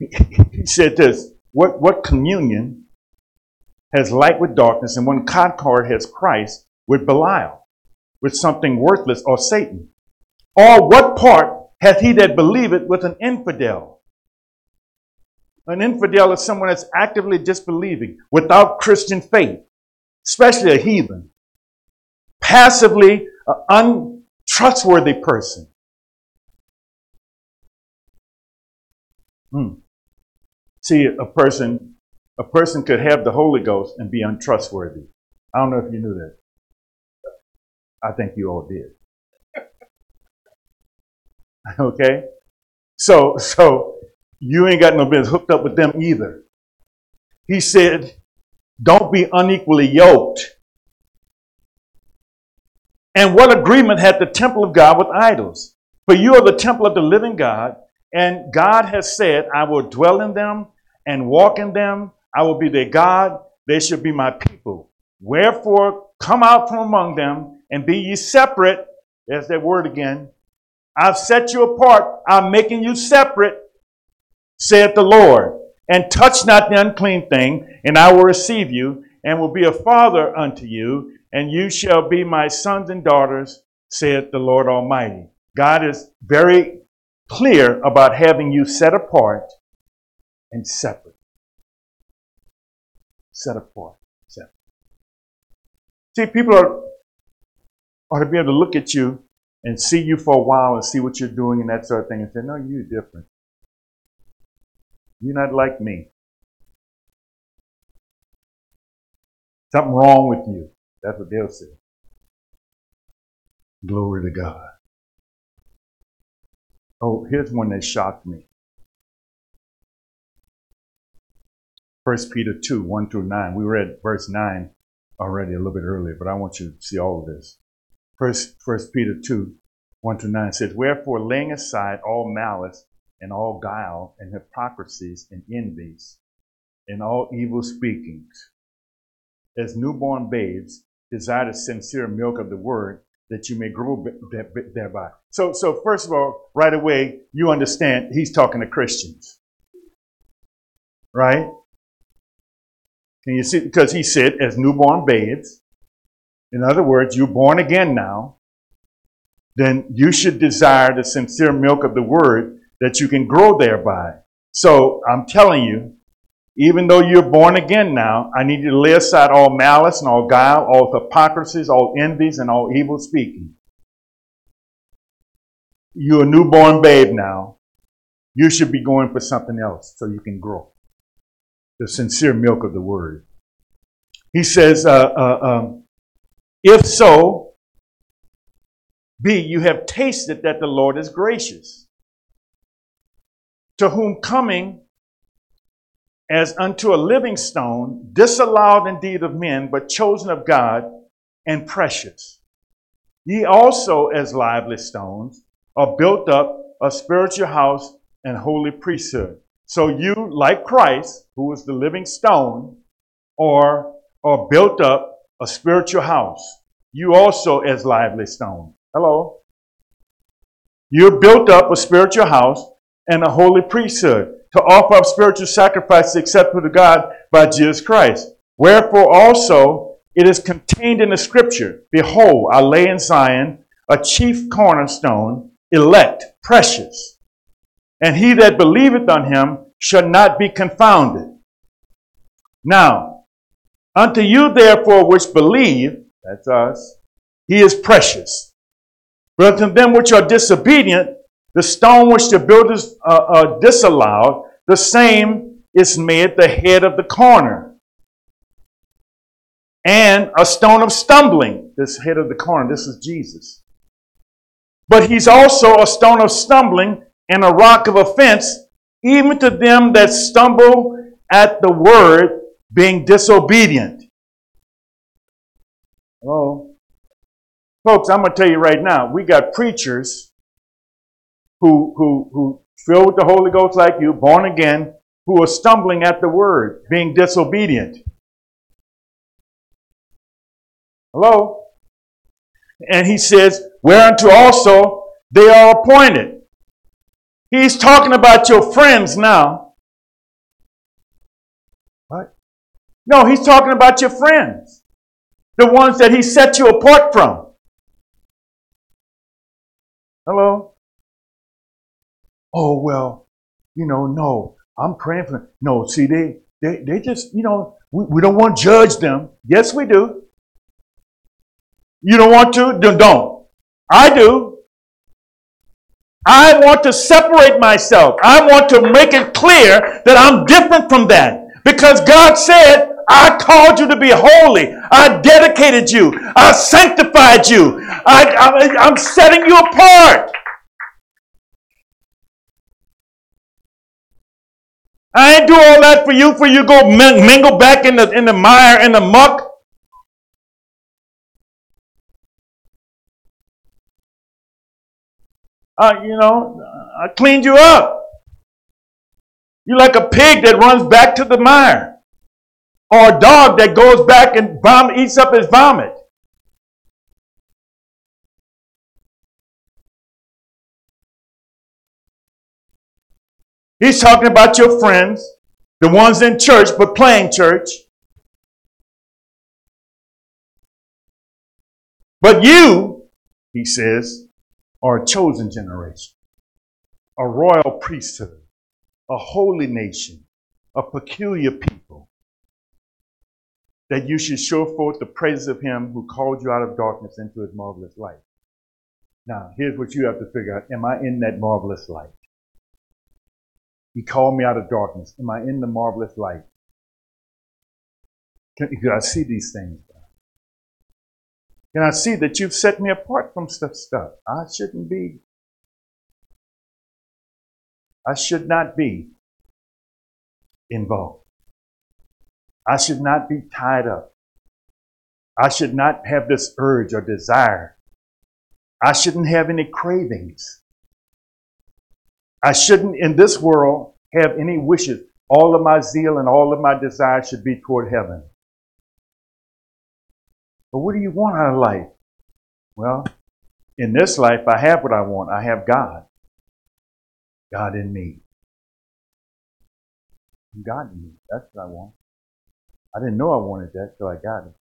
he said this what, what communion has light with darkness, and one concord has Christ with Belial, with something worthless or Satan? Or what part hath he that believeth with an infidel? An infidel is someone that's actively disbelieving, without Christian faith, especially a heathen. Passively an untrustworthy person. Hmm. See, a person, a person could have the Holy Ghost and be untrustworthy. I don't know if you knew that. I think you all did. okay? So, so you ain't got no business hooked up with them either. He said, don't be unequally yoked. And what agreement had the temple of God with idols? For you are the temple of the living God, and God has said, I will dwell in them and walk in them. I will be their God. They shall be my people. Wherefore, come out from among them and be ye separate. There's that word again. I've set you apart. I'm making you separate, saith the Lord. And touch not the unclean thing, and I will receive you, and will be a father unto you, and you shall be my sons and daughters, saith the Lord Almighty. God is very clear about having you set apart and separate. Set apart. Separate. See, people are, ought to be able to look at you and see you for a while and see what you're doing and that sort of thing and say, no, you're different. You're not like me. Something wrong with you. That's what they'll say. Glory to God. Oh, here's one that shocked me. 1 Peter 2, 1 through 9. We read verse 9 already a little bit earlier, but I want you to see all of this. First, First Peter 2, 1 to 9 says, Wherefore, laying aside all malice and all guile and hypocrisies and envies and all evil speakings, as newborn babes, desire the sincere milk of the word that you may grow thereby. So, so first of all, right away, you understand he's talking to Christians. Right? Can you see? Because he said, as newborn babes, in other words, you're born again now, then you should desire the sincere milk of the word that you can grow thereby. So I'm telling you, even though you're born again now, I need you to lay aside all malice and all guile, all hypocrisies, all envies, and all evil speaking. You're a newborn babe now. You should be going for something else so you can grow. The sincere milk of the word. He says, uh, uh, um, if so, B, you have tasted that the Lord is gracious, to whom coming as unto a living stone, disallowed indeed of men, but chosen of God and precious. Ye also, as lively stones, are built up a spiritual house and holy priesthood. So you, like Christ, who is the living stone, are, are built up a spiritual house. You also, as lively stones. Hello? You're built up a spiritual house and a holy priesthood to offer up spiritual sacrifices acceptable to God by Jesus Christ. Wherefore also it is contained in the scripture, Behold, I lay in Zion a chief cornerstone, elect, precious. And he that believeth on him shall not be confounded. Now, unto you therefore which believe, that's us, he is precious. But unto them which are disobedient, the stone which the builders uh, uh, disallowed, the same is made the head of the corner. And a stone of stumbling, this head of the corner, this is Jesus. But he's also a stone of stumbling and a rock of offense, even to them that stumble at the word, being disobedient. Hello? Folks, I'm going to tell you right now, we got preachers who, who, who filled with the Holy Ghost like you, born again, who are stumbling at the word, being disobedient. Hello? And he says, whereunto also they are appointed. He's talking about your friends now. What? No, he's talking about your friends. The ones that he set you apart from. Hello? oh well, you know, no, I'm praying for them. No, see, they they they just, you know, we, we don't want to judge them. Yes, we do. You don't want to? Don't. I do. I want to separate myself. I want to make it clear that I'm different from that. Because God said, I called you to be holy. I dedicated you. I sanctified you. I, I, I'm setting you apart. I ain't do all that for you for you go mingle back in the in the mire in the muck. Uh, you know, I cleaned you up. You're like a pig that runs back to the mire, or a dog that goes back and vomit, eats up his vomit. He's talking about your friends, the ones in church but playing church. But you, he says, are a chosen generation, a royal priesthood, a holy nation, a peculiar people, that you should show forth the praises of him who called you out of darkness into his marvelous light. Now, here's what you have to figure out. Am I in that marvelous light? He called me out of darkness. Am I in the marvelous light? Can, can I see these things? Can I see that you've set me apart from stuff? Stuff I shouldn't be. I should not be involved. I should not be tied up. I should not have this urge or desire. I shouldn't have any cravings. I shouldn't, in this world, have any wishes. All of my zeal and all of my desire should be toward heaven. But what do you want out of life? Well, in this life, I have what I want. I have God. God in me. God in me. That's what I want. I didn't know I wanted that, till I got it.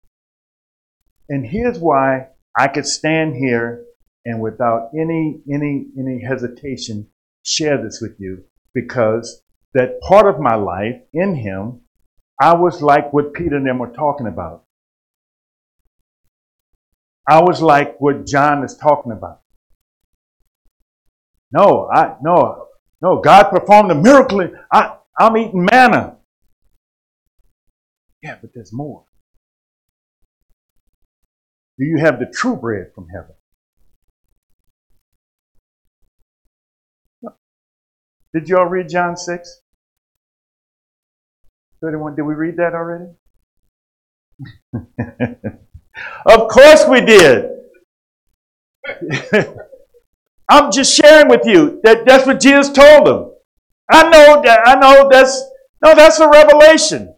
And here's why I could stand here and without any any any hesitation share this with you because that part of my life in him I was like what Peter and them were talking about. I was like what John is talking about. No, I no, no, God performed a miracle. I, I'm eating manna. Yeah, but there's more. Do you have the true bread from heaven? Did y'all read John 6? 31. Did we read that already? of course we did. I'm just sharing with you that that's what Jesus told them. I know that I know that's no, that's a revelation.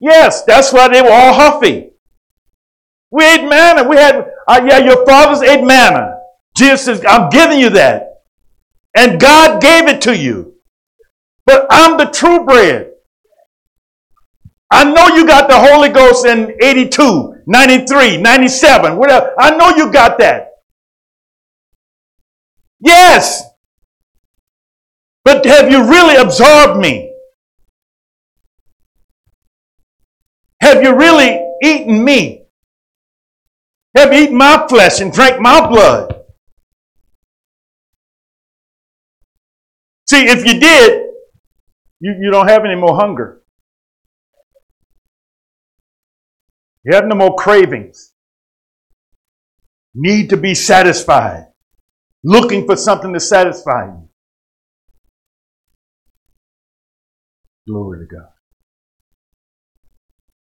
Yes, that's why they were all huffy. We ate manna. We had, uh, yeah, your fathers ate manna. Jesus says, I'm giving you that. And God gave it to you. But I'm the true bread. I know you got the Holy Ghost in 82, 93, 97, whatever. I know you got that. Yes. But have you really absorbed me? Have you really eaten me? Have you eaten my flesh and drank my blood? See, if you did, you, you don't have any more hunger. You have no more cravings. Need to be satisfied. Looking for something to satisfy you. Glory to God.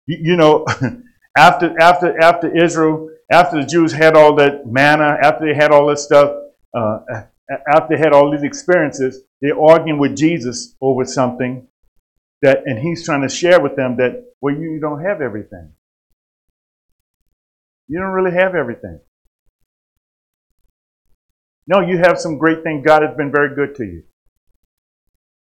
You, you know, after after after Israel, after the Jews had all that manna, after they had all this stuff, uh, after they had all these experiences, they're arguing with Jesus over something that, and he's trying to share with them that, well, you don't have everything. You don't really have everything. No, you have some great things. God has been very good to you.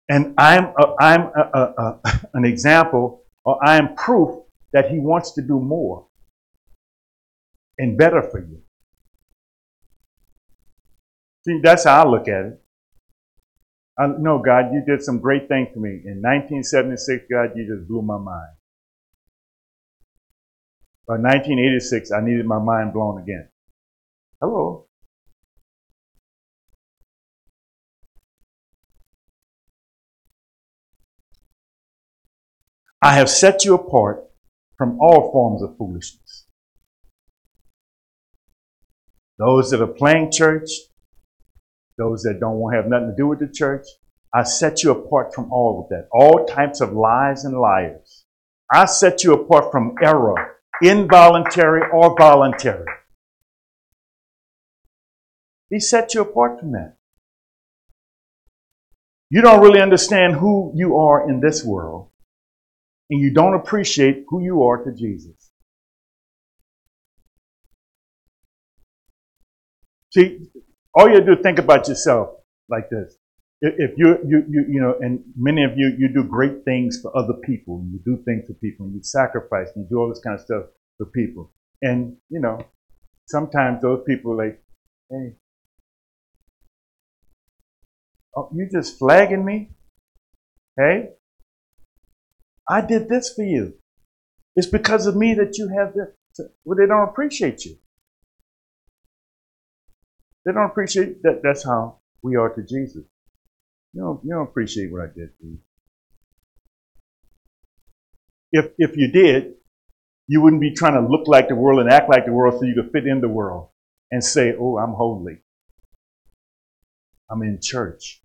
And I'm, a, I'm a, a, an example, or I am proof that He wants to do more and better for you. See, that's how I look at it. I, no, God, you did some great things for me. In 1976, God, you just blew my mind. By 1986, I needed my mind blown again. Hello. I have set you apart from all forms of foolishness. Those that are playing church, those that don't want to have nothing to do with the church, I set you apart from all of that. All types of lies and liars. I set you apart from error, involuntary or voluntary. He set you apart from that. You don't really understand who you are in this world and you don't appreciate who you are to Jesus. See, all you do is think about yourself like this. If you, you, you, you know, and many of you, you do great things for other people, and you do things for people, and you sacrifice, and you do all this kind of stuff for people. And, you know, sometimes those people like, hey, oh, you just flagging me? Hey, I did this for you. It's because of me that you have this. Well, they don't appreciate you. They don't appreciate that. That's how we are to Jesus. You don't, you don't appreciate what I did for you. If, if you did, you wouldn't be trying to look like the world and act like the world so you could fit in the world and say, oh, I'm holy. I'm in church.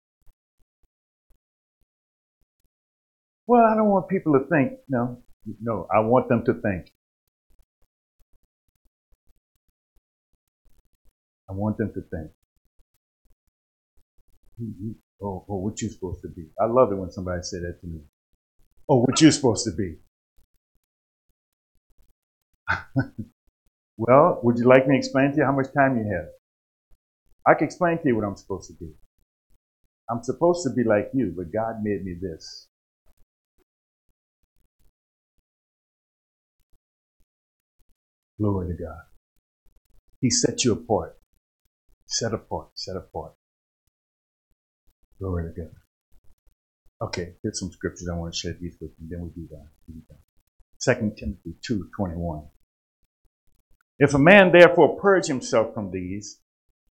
Well, I don't want people to think. No, no, I want them to think. I want them to think. Mm-hmm. Oh, oh, what you supposed to be? I love it when somebody say that to me. Oh, what you supposed to be? well, would you like me to explain to you how much time you have? I can explain to you what I'm supposed to be. I'm supposed to be like you, but God made me this. Glory to God. He set you apart. Set apart, set apart. Glory to God. Okay, here's some scriptures I want to share these with you, then we'll do that. Second Timothy 2 21. If a man therefore purge himself from these,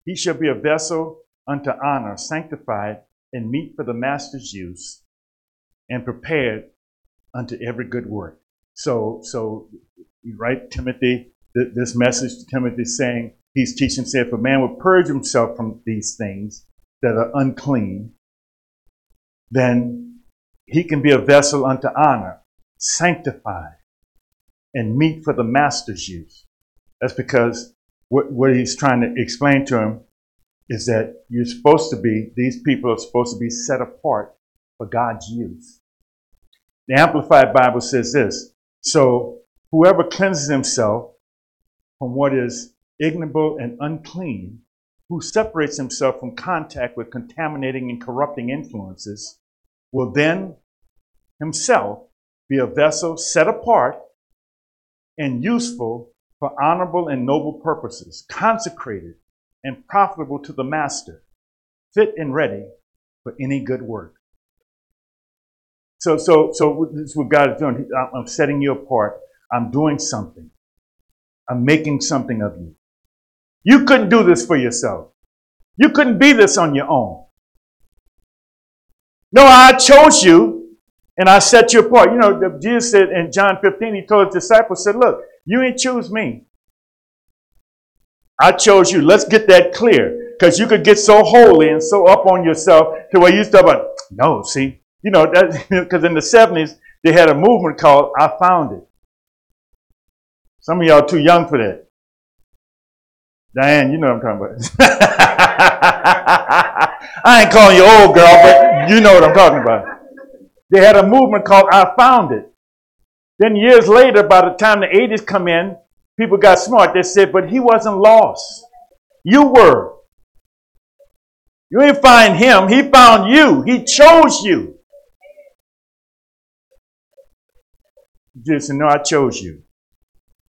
he shall be a vessel unto honor, sanctified and meet for the master's use, and prepared unto every good work. So, so write Timothy this message to Timothy saying he's teaching, say, if a man would purge himself from these things that are unclean, then he can be a vessel unto honor, sanctified, and meet for the master's use. That's because what, what he's trying to explain to him is that you're supposed to be, these people are supposed to be set apart for God's use. The Amplified Bible says this So whoever cleanses himself from what is ignoble and unclean, who separates himself from contact with contaminating and corrupting influences, will then himself be a vessel set apart and useful for honorable and noble purposes, consecrated and profitable to the master, fit and ready for any good work. So, so, so this is what God is doing. I'm setting you apart. I'm doing something. I'm making something of you. You couldn't do this for yourself. You couldn't be this on your own. No, I chose you and I set you apart. You know, Jesus said in John 15, he told his disciples, said, look, you ain't choose me. I chose you. Let's get that clear. Because you could get so holy and so up on yourself to where you start about, no, see, you know, because in the 70s, they had a movement called I Found It. Some of y'all too young for that. Diane, you know what I'm talking about. I ain't calling you old girl, but you know what I'm talking about. They had a movement called I Found It. Then years later, by the time the 80s come in, people got smart. They said, but he wasn't lost. You were. You didn't find him. He found you. He chose you. Just no, I chose you.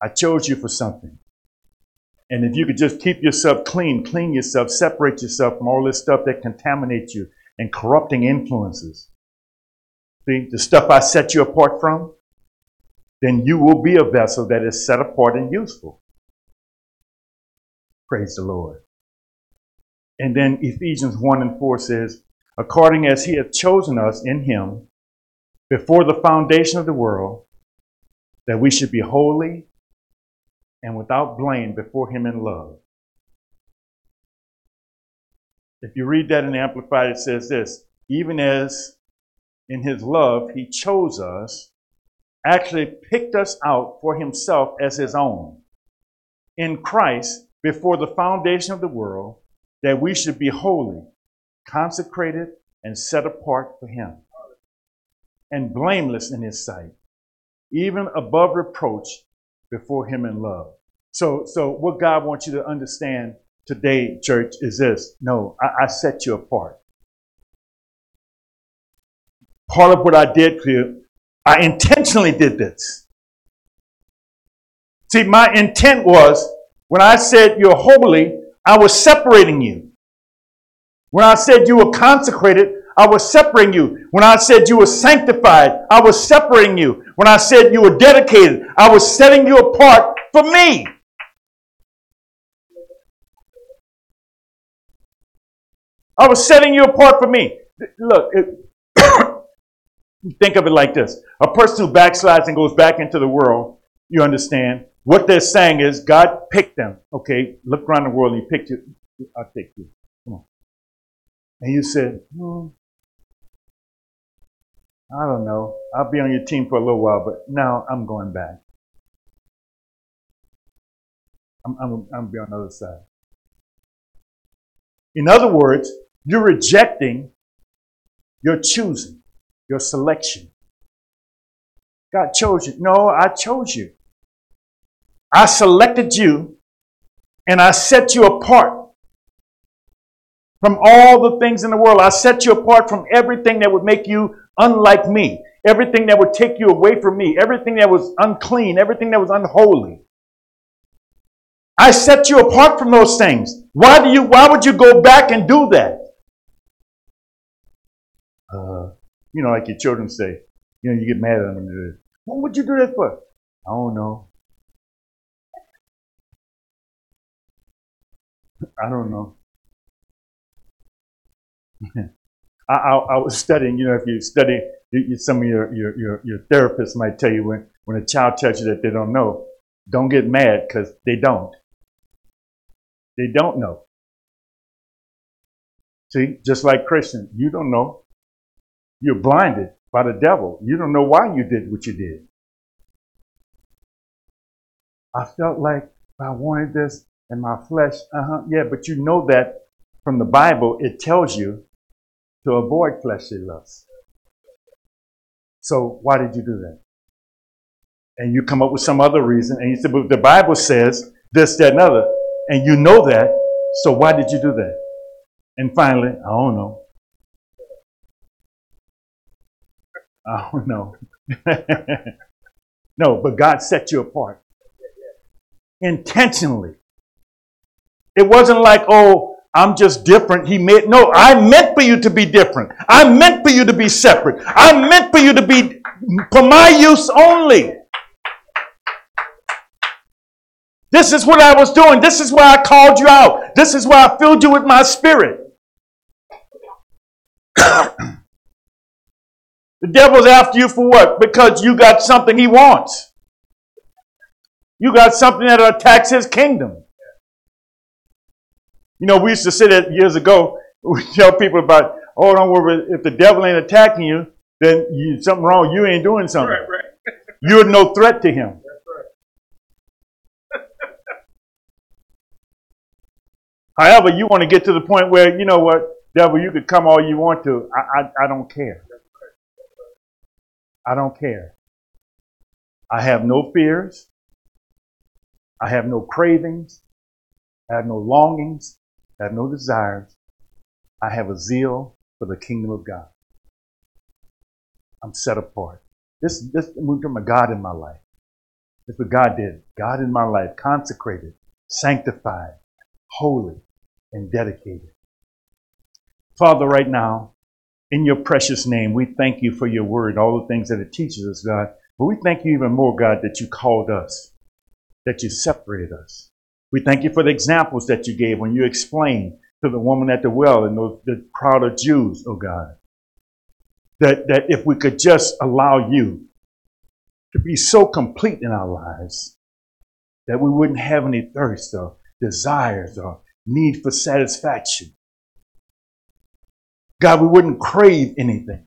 I chose you for something. And if you could just keep yourself clean, clean yourself, separate yourself from all this stuff that contaminates you and corrupting influences. See, the stuff I set you apart from, then you will be a vessel that is set apart and useful. Praise the Lord. And then Ephesians 1 and 4 says, according as he hath chosen us in him before the foundation of the world, that we should be holy and without blame before him in love. If you read that in the Amplified, it says this even as in his love he chose us actually picked us out for himself as his own in Christ before the foundation of the world that we should be holy, consecrated, and set apart for him, and blameless in his sight, even above reproach before him in love. So, so what God wants you to understand today, church, is this. No, I, I set you apart. Part of what I did for you I intentionally did this. See, my intent was when I said you're holy, I was separating you. When I said you were consecrated, I was separating you. When I said you were sanctified, I was separating you. When I said you were dedicated, I was setting you apart for me. I was setting you apart for me. Look, it, think of it like this a person who backslides and goes back into the world, you understand, what they're saying is God picked them. Okay, look around the world and He picked you. I'll take you. Come on. And you said, hmm, I don't know. I'll be on your team for a little while, but now I'm going back. I'm, I'm, I'm going to be on the other side. In other words, you're rejecting your choosing, your selection. God chose you. No, I chose you. I selected you and I set you apart from all the things in the world. I set you apart from everything that would make you unlike me, everything that would take you away from me, everything that was unclean, everything that was unholy. I set you apart from those things. Why do you why would you go back and do that? Uh, you know, like your children say, you know, you get mad at them. What would you do that for? I don't know. I don't know. I, I, I, was studying, you know, if you study, you, some of your, your, your, your therapists might tell you when, when a child tells you that they don't know, don't get mad because they don't. They don't know. See, just like Christians, you don't know. You're blinded by the devil. You don't know why you did what you did. I felt like I wanted this in my flesh. Uh huh. Yeah, but you know that from the Bible, it tells you to avoid fleshly lusts. So why did you do that? And you come up with some other reason, and you say, but the Bible says this, that, and other, and you know that, so why did you do that? And finally, I don't know. I don't know. no, but God set you apart intentionally. It wasn't like, oh, I'm just different. He made, no, I meant for you to be different. I meant for you to be separate. I meant for you to be for my use only. This is what I was doing. This is why I called you out. This is why I filled you with my spirit. the devil's after you for what? Because you got something he wants. You got something that attacks his kingdom. You know, we used to say that years ago. We tell people about, oh, don't worry, if the devil ain't attacking you, then you, something wrong. You ain't doing something. Right, right. You're no threat to him. However, you want to get to the point where, you know what, devil, you could come all you want to. I, I, I don't care. I don't care. I have no fears. I have no cravings. I have no longings. I have no desires. I have a zeal for the kingdom of God. I'm set apart. This, this moved from a God in my life. That's what God did. God in my life, consecrated, sanctified, holy, and dedicated. Father, right now, in your precious name, we thank you for your word, all the things that it teaches us, God. But we thank you even more, God, that you called us, that you separated us. We thank you for the examples that you gave when you explained to the woman at the well and the crowd of Jews, oh God. That, that if we could just allow you to be so complete in our lives that we wouldn't have any thirst or desires or need for satisfaction. God, we wouldn't crave anything.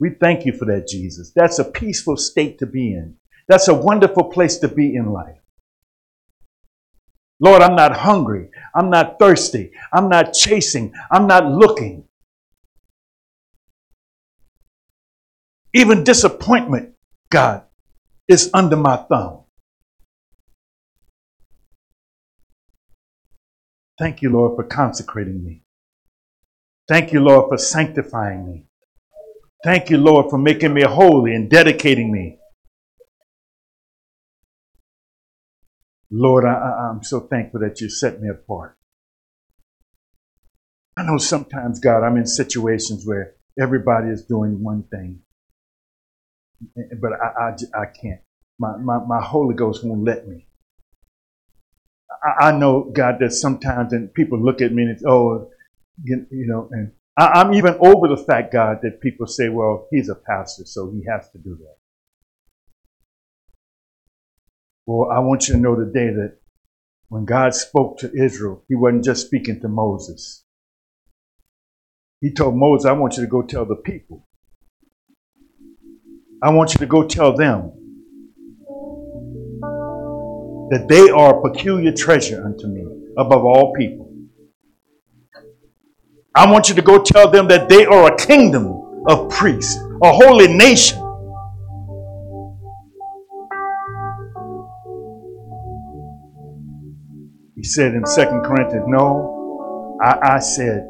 We thank you for that, Jesus. That's a peaceful state to be in. That's a wonderful place to be in life. Lord, I'm not hungry. I'm not thirsty. I'm not chasing. I'm not looking. Even disappointment, God, is under my thumb. Thank you, Lord, for consecrating me. Thank you, Lord, for sanctifying me. Thank you, Lord, for making me holy and dedicating me. Lord, I, am so thankful that you set me apart. I know sometimes, God, I'm in situations where everybody is doing one thing, but I, I, I can't. My, my, my Holy Ghost won't let me. I, I know, God, that sometimes and people look at me and it's, oh, You, you know, and I, I'm even over the fact, God, that people say, well, he's a pastor, so he has to do that. Well, I want you to know today that when God spoke to Israel, he wasn't just speaking to Moses. He told Moses, I want you to go tell the people. I want you to go tell them that they are a peculiar treasure unto me above all people. I want you to go tell them that they are a kingdom of priests, a holy nation. He said in Second Corinthians, No, I, I said,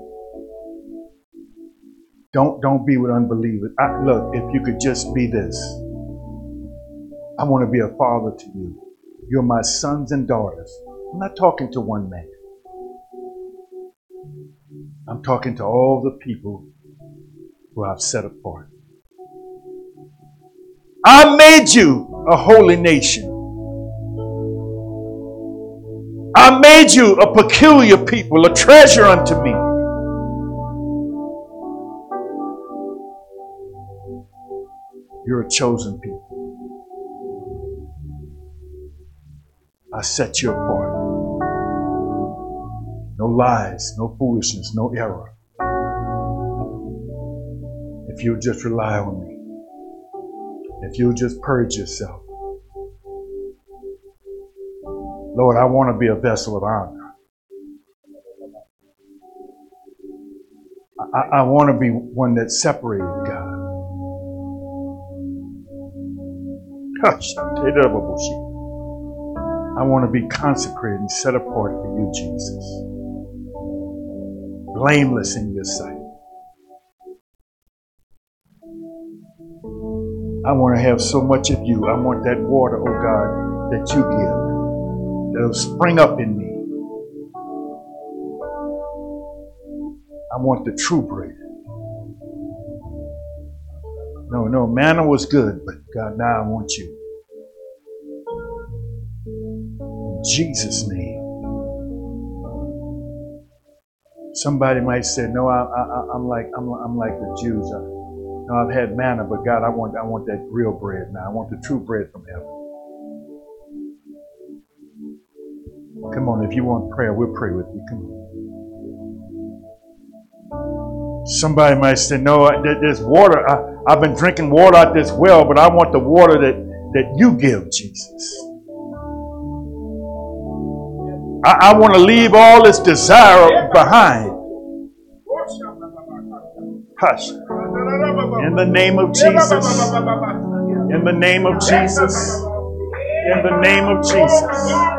don't don't be with unbelievers. I, look, if you could just be this, I want to be a father to you. You're my sons and daughters. I'm not talking to one man. I'm talking to all the people who I've set apart. I made you a holy nation. I made you a peculiar people, a treasure unto me. You're a chosen people. I set you apart. No lies, no foolishness, no error. If you just rely on me, if you just purge yourself. Lord, I want to be a vessel of honor. I, I want to be one that's separated, God. I want to be consecrated and set apart for you, Jesus. Blameless in your sight. I want to have so much of you. I want that water, oh God, that you give, that'll spring up in me. I want the true bread. No, no, manna was good, but God, now I want you. Jesus' name. Somebody might say, "No, I, I'm like I'm, I'm like the Jews. I, no, I've had manna, but God, I want I want that real bread now. I want the true bread from heaven." Come on, if you want prayer, we'll pray with you. Come on. Somebody might say, "No, there's water. I, I've been drinking water out this well, but I want the water that that you give, Jesus." I, I want to leave all this desire behind. Hush. In the name of Jesus. In the name of Jesus. In the name of Jesus.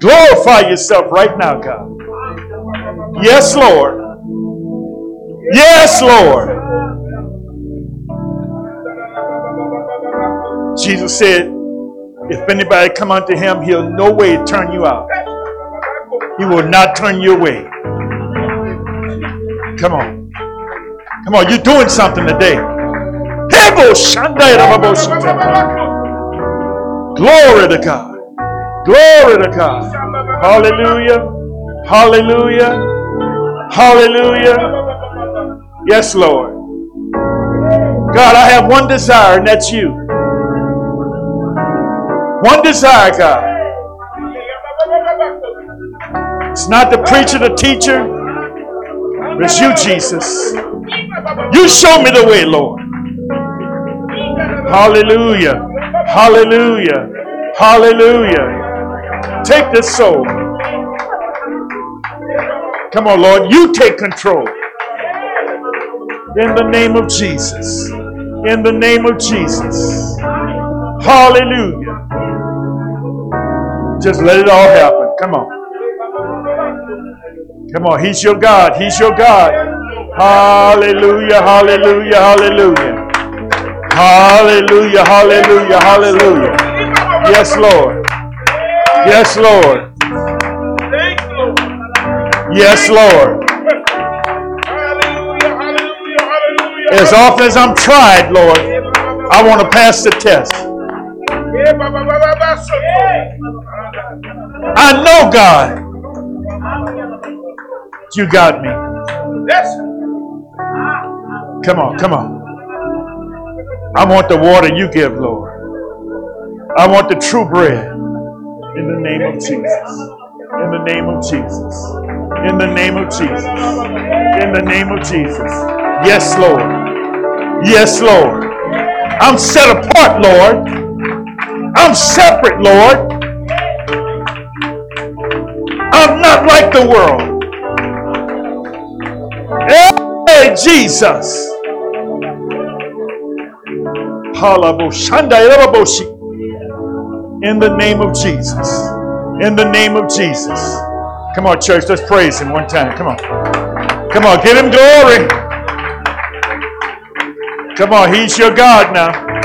Glorify yourself right now, God. Yes, Lord. Yes, Lord. Jesus said, if anybody come unto him, he'll no way turn you out. He will not turn you away. Come on. Come on, you're doing something today. Glory to God. Glory to God. Hallelujah. Hallelujah. Hallelujah. Yes, Lord. God, I have one desire, and that's you. One desire, God. It's not the preacher, the teacher, it's you, Jesus. You show me the way, Lord. Hallelujah. Hallelujah. Hallelujah. Take this soul. Come on, Lord. You take control. In the name of Jesus. In the name of Jesus. Hallelujah. Just let it all happen. Come on. Come on. He's your God. He's your God. Hallelujah. Hallelujah. Hallelujah. Hallelujah. Hallelujah. Hallelujah. Yes, Lord. Yes, Lord. Yes, Lord. As often as I'm tried, Lord, I want to pass the test. I know, God, You got me. Come on, come on. I want the water you give, Lord. I want the true bread. In the name of Jesus. In the name of Jesus. In the name of Jesus. In the name of Jesus. Yes, Lord. Yes, Lord. I'm set apart, Lord. I'm separate, Lord. I'm not like the world. Hey, Jesus. In the name of Jesus. In the name of Jesus. Come on, church, let's praise him one time. Come on. Come on, give him glory. Come on, he's your God now.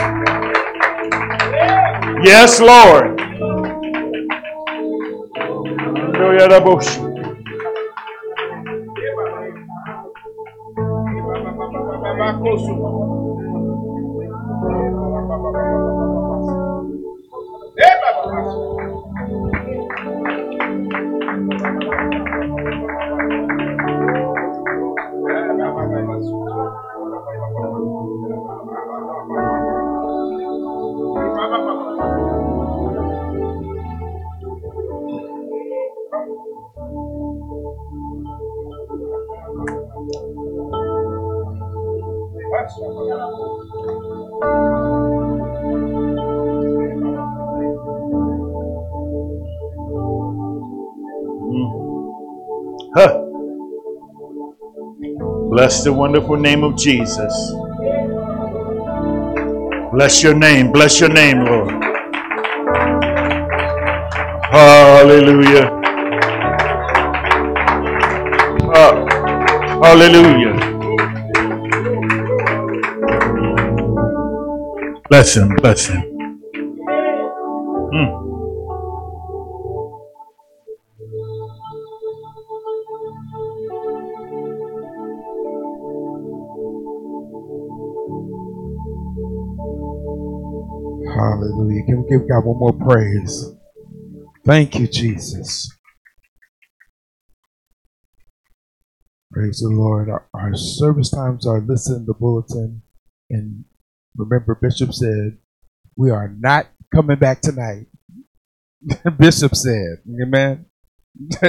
Yes, Lord. Huh. Bless the wonderful name of Jesus. Bless your name. Bless your name, Lord. Hallelujah. Uh, hallelujah. Bless him. Bless him. Give God one more praise? Thank you, Jesus. Praise the Lord. Our, service times are listed in the bulletin. And remember, Bishop said, We are not coming back tonight. Bishop said, Amen.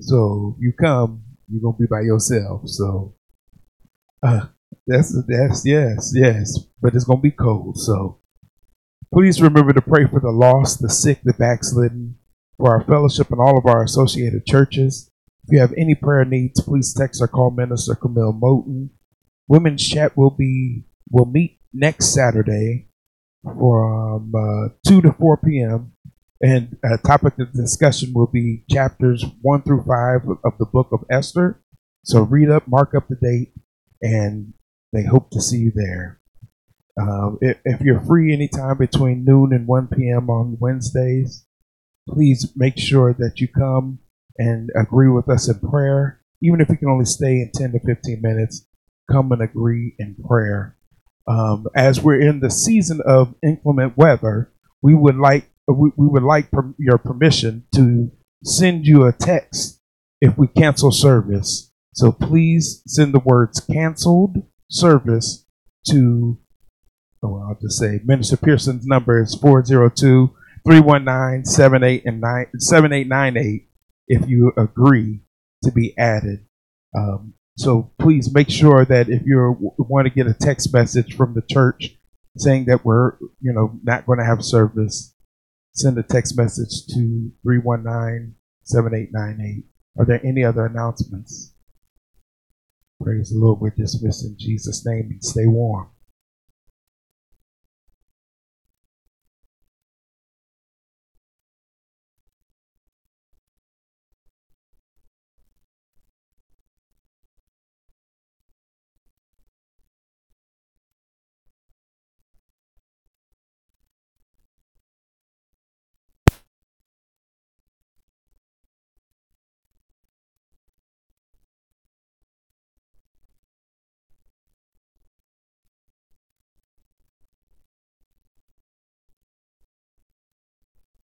so you come, you're gonna be by yourself. So uh, that's that's yes, yes. But it's gonna be cold. So Please remember to pray for the lost, the sick, the backslidden, for our fellowship and all of our associated churches. If you have any prayer needs, please text or call Minister Camille Moten. Women's chat will be will meet next Saturday from uh, two to four p.m. And a topic of discussion will be chapters one through five of the book of Esther. So read up, mark up the date, and they hope to see you there. Um, if, if you're free anytime between noon and 1 p.m. on Wednesdays, please make sure that you come and agree with us in prayer. Even if you can only stay in 10 to 15 minutes, come and agree in prayer. Um, as we're in the season of inclement weather, we would like we, we would like per, your permission to send you a text if we cancel service. So please send the words canceled service to so I'll just say Minister Pearson's number is 402 319 7898 if you agree to be added. Um, so please make sure that if you want to get a text message from the church saying that we're, you know, not going to have service, send a text message to 319 7898. Are there any other announcements? Praise the Lord. We're dismissed in Jesus' name and stay warm.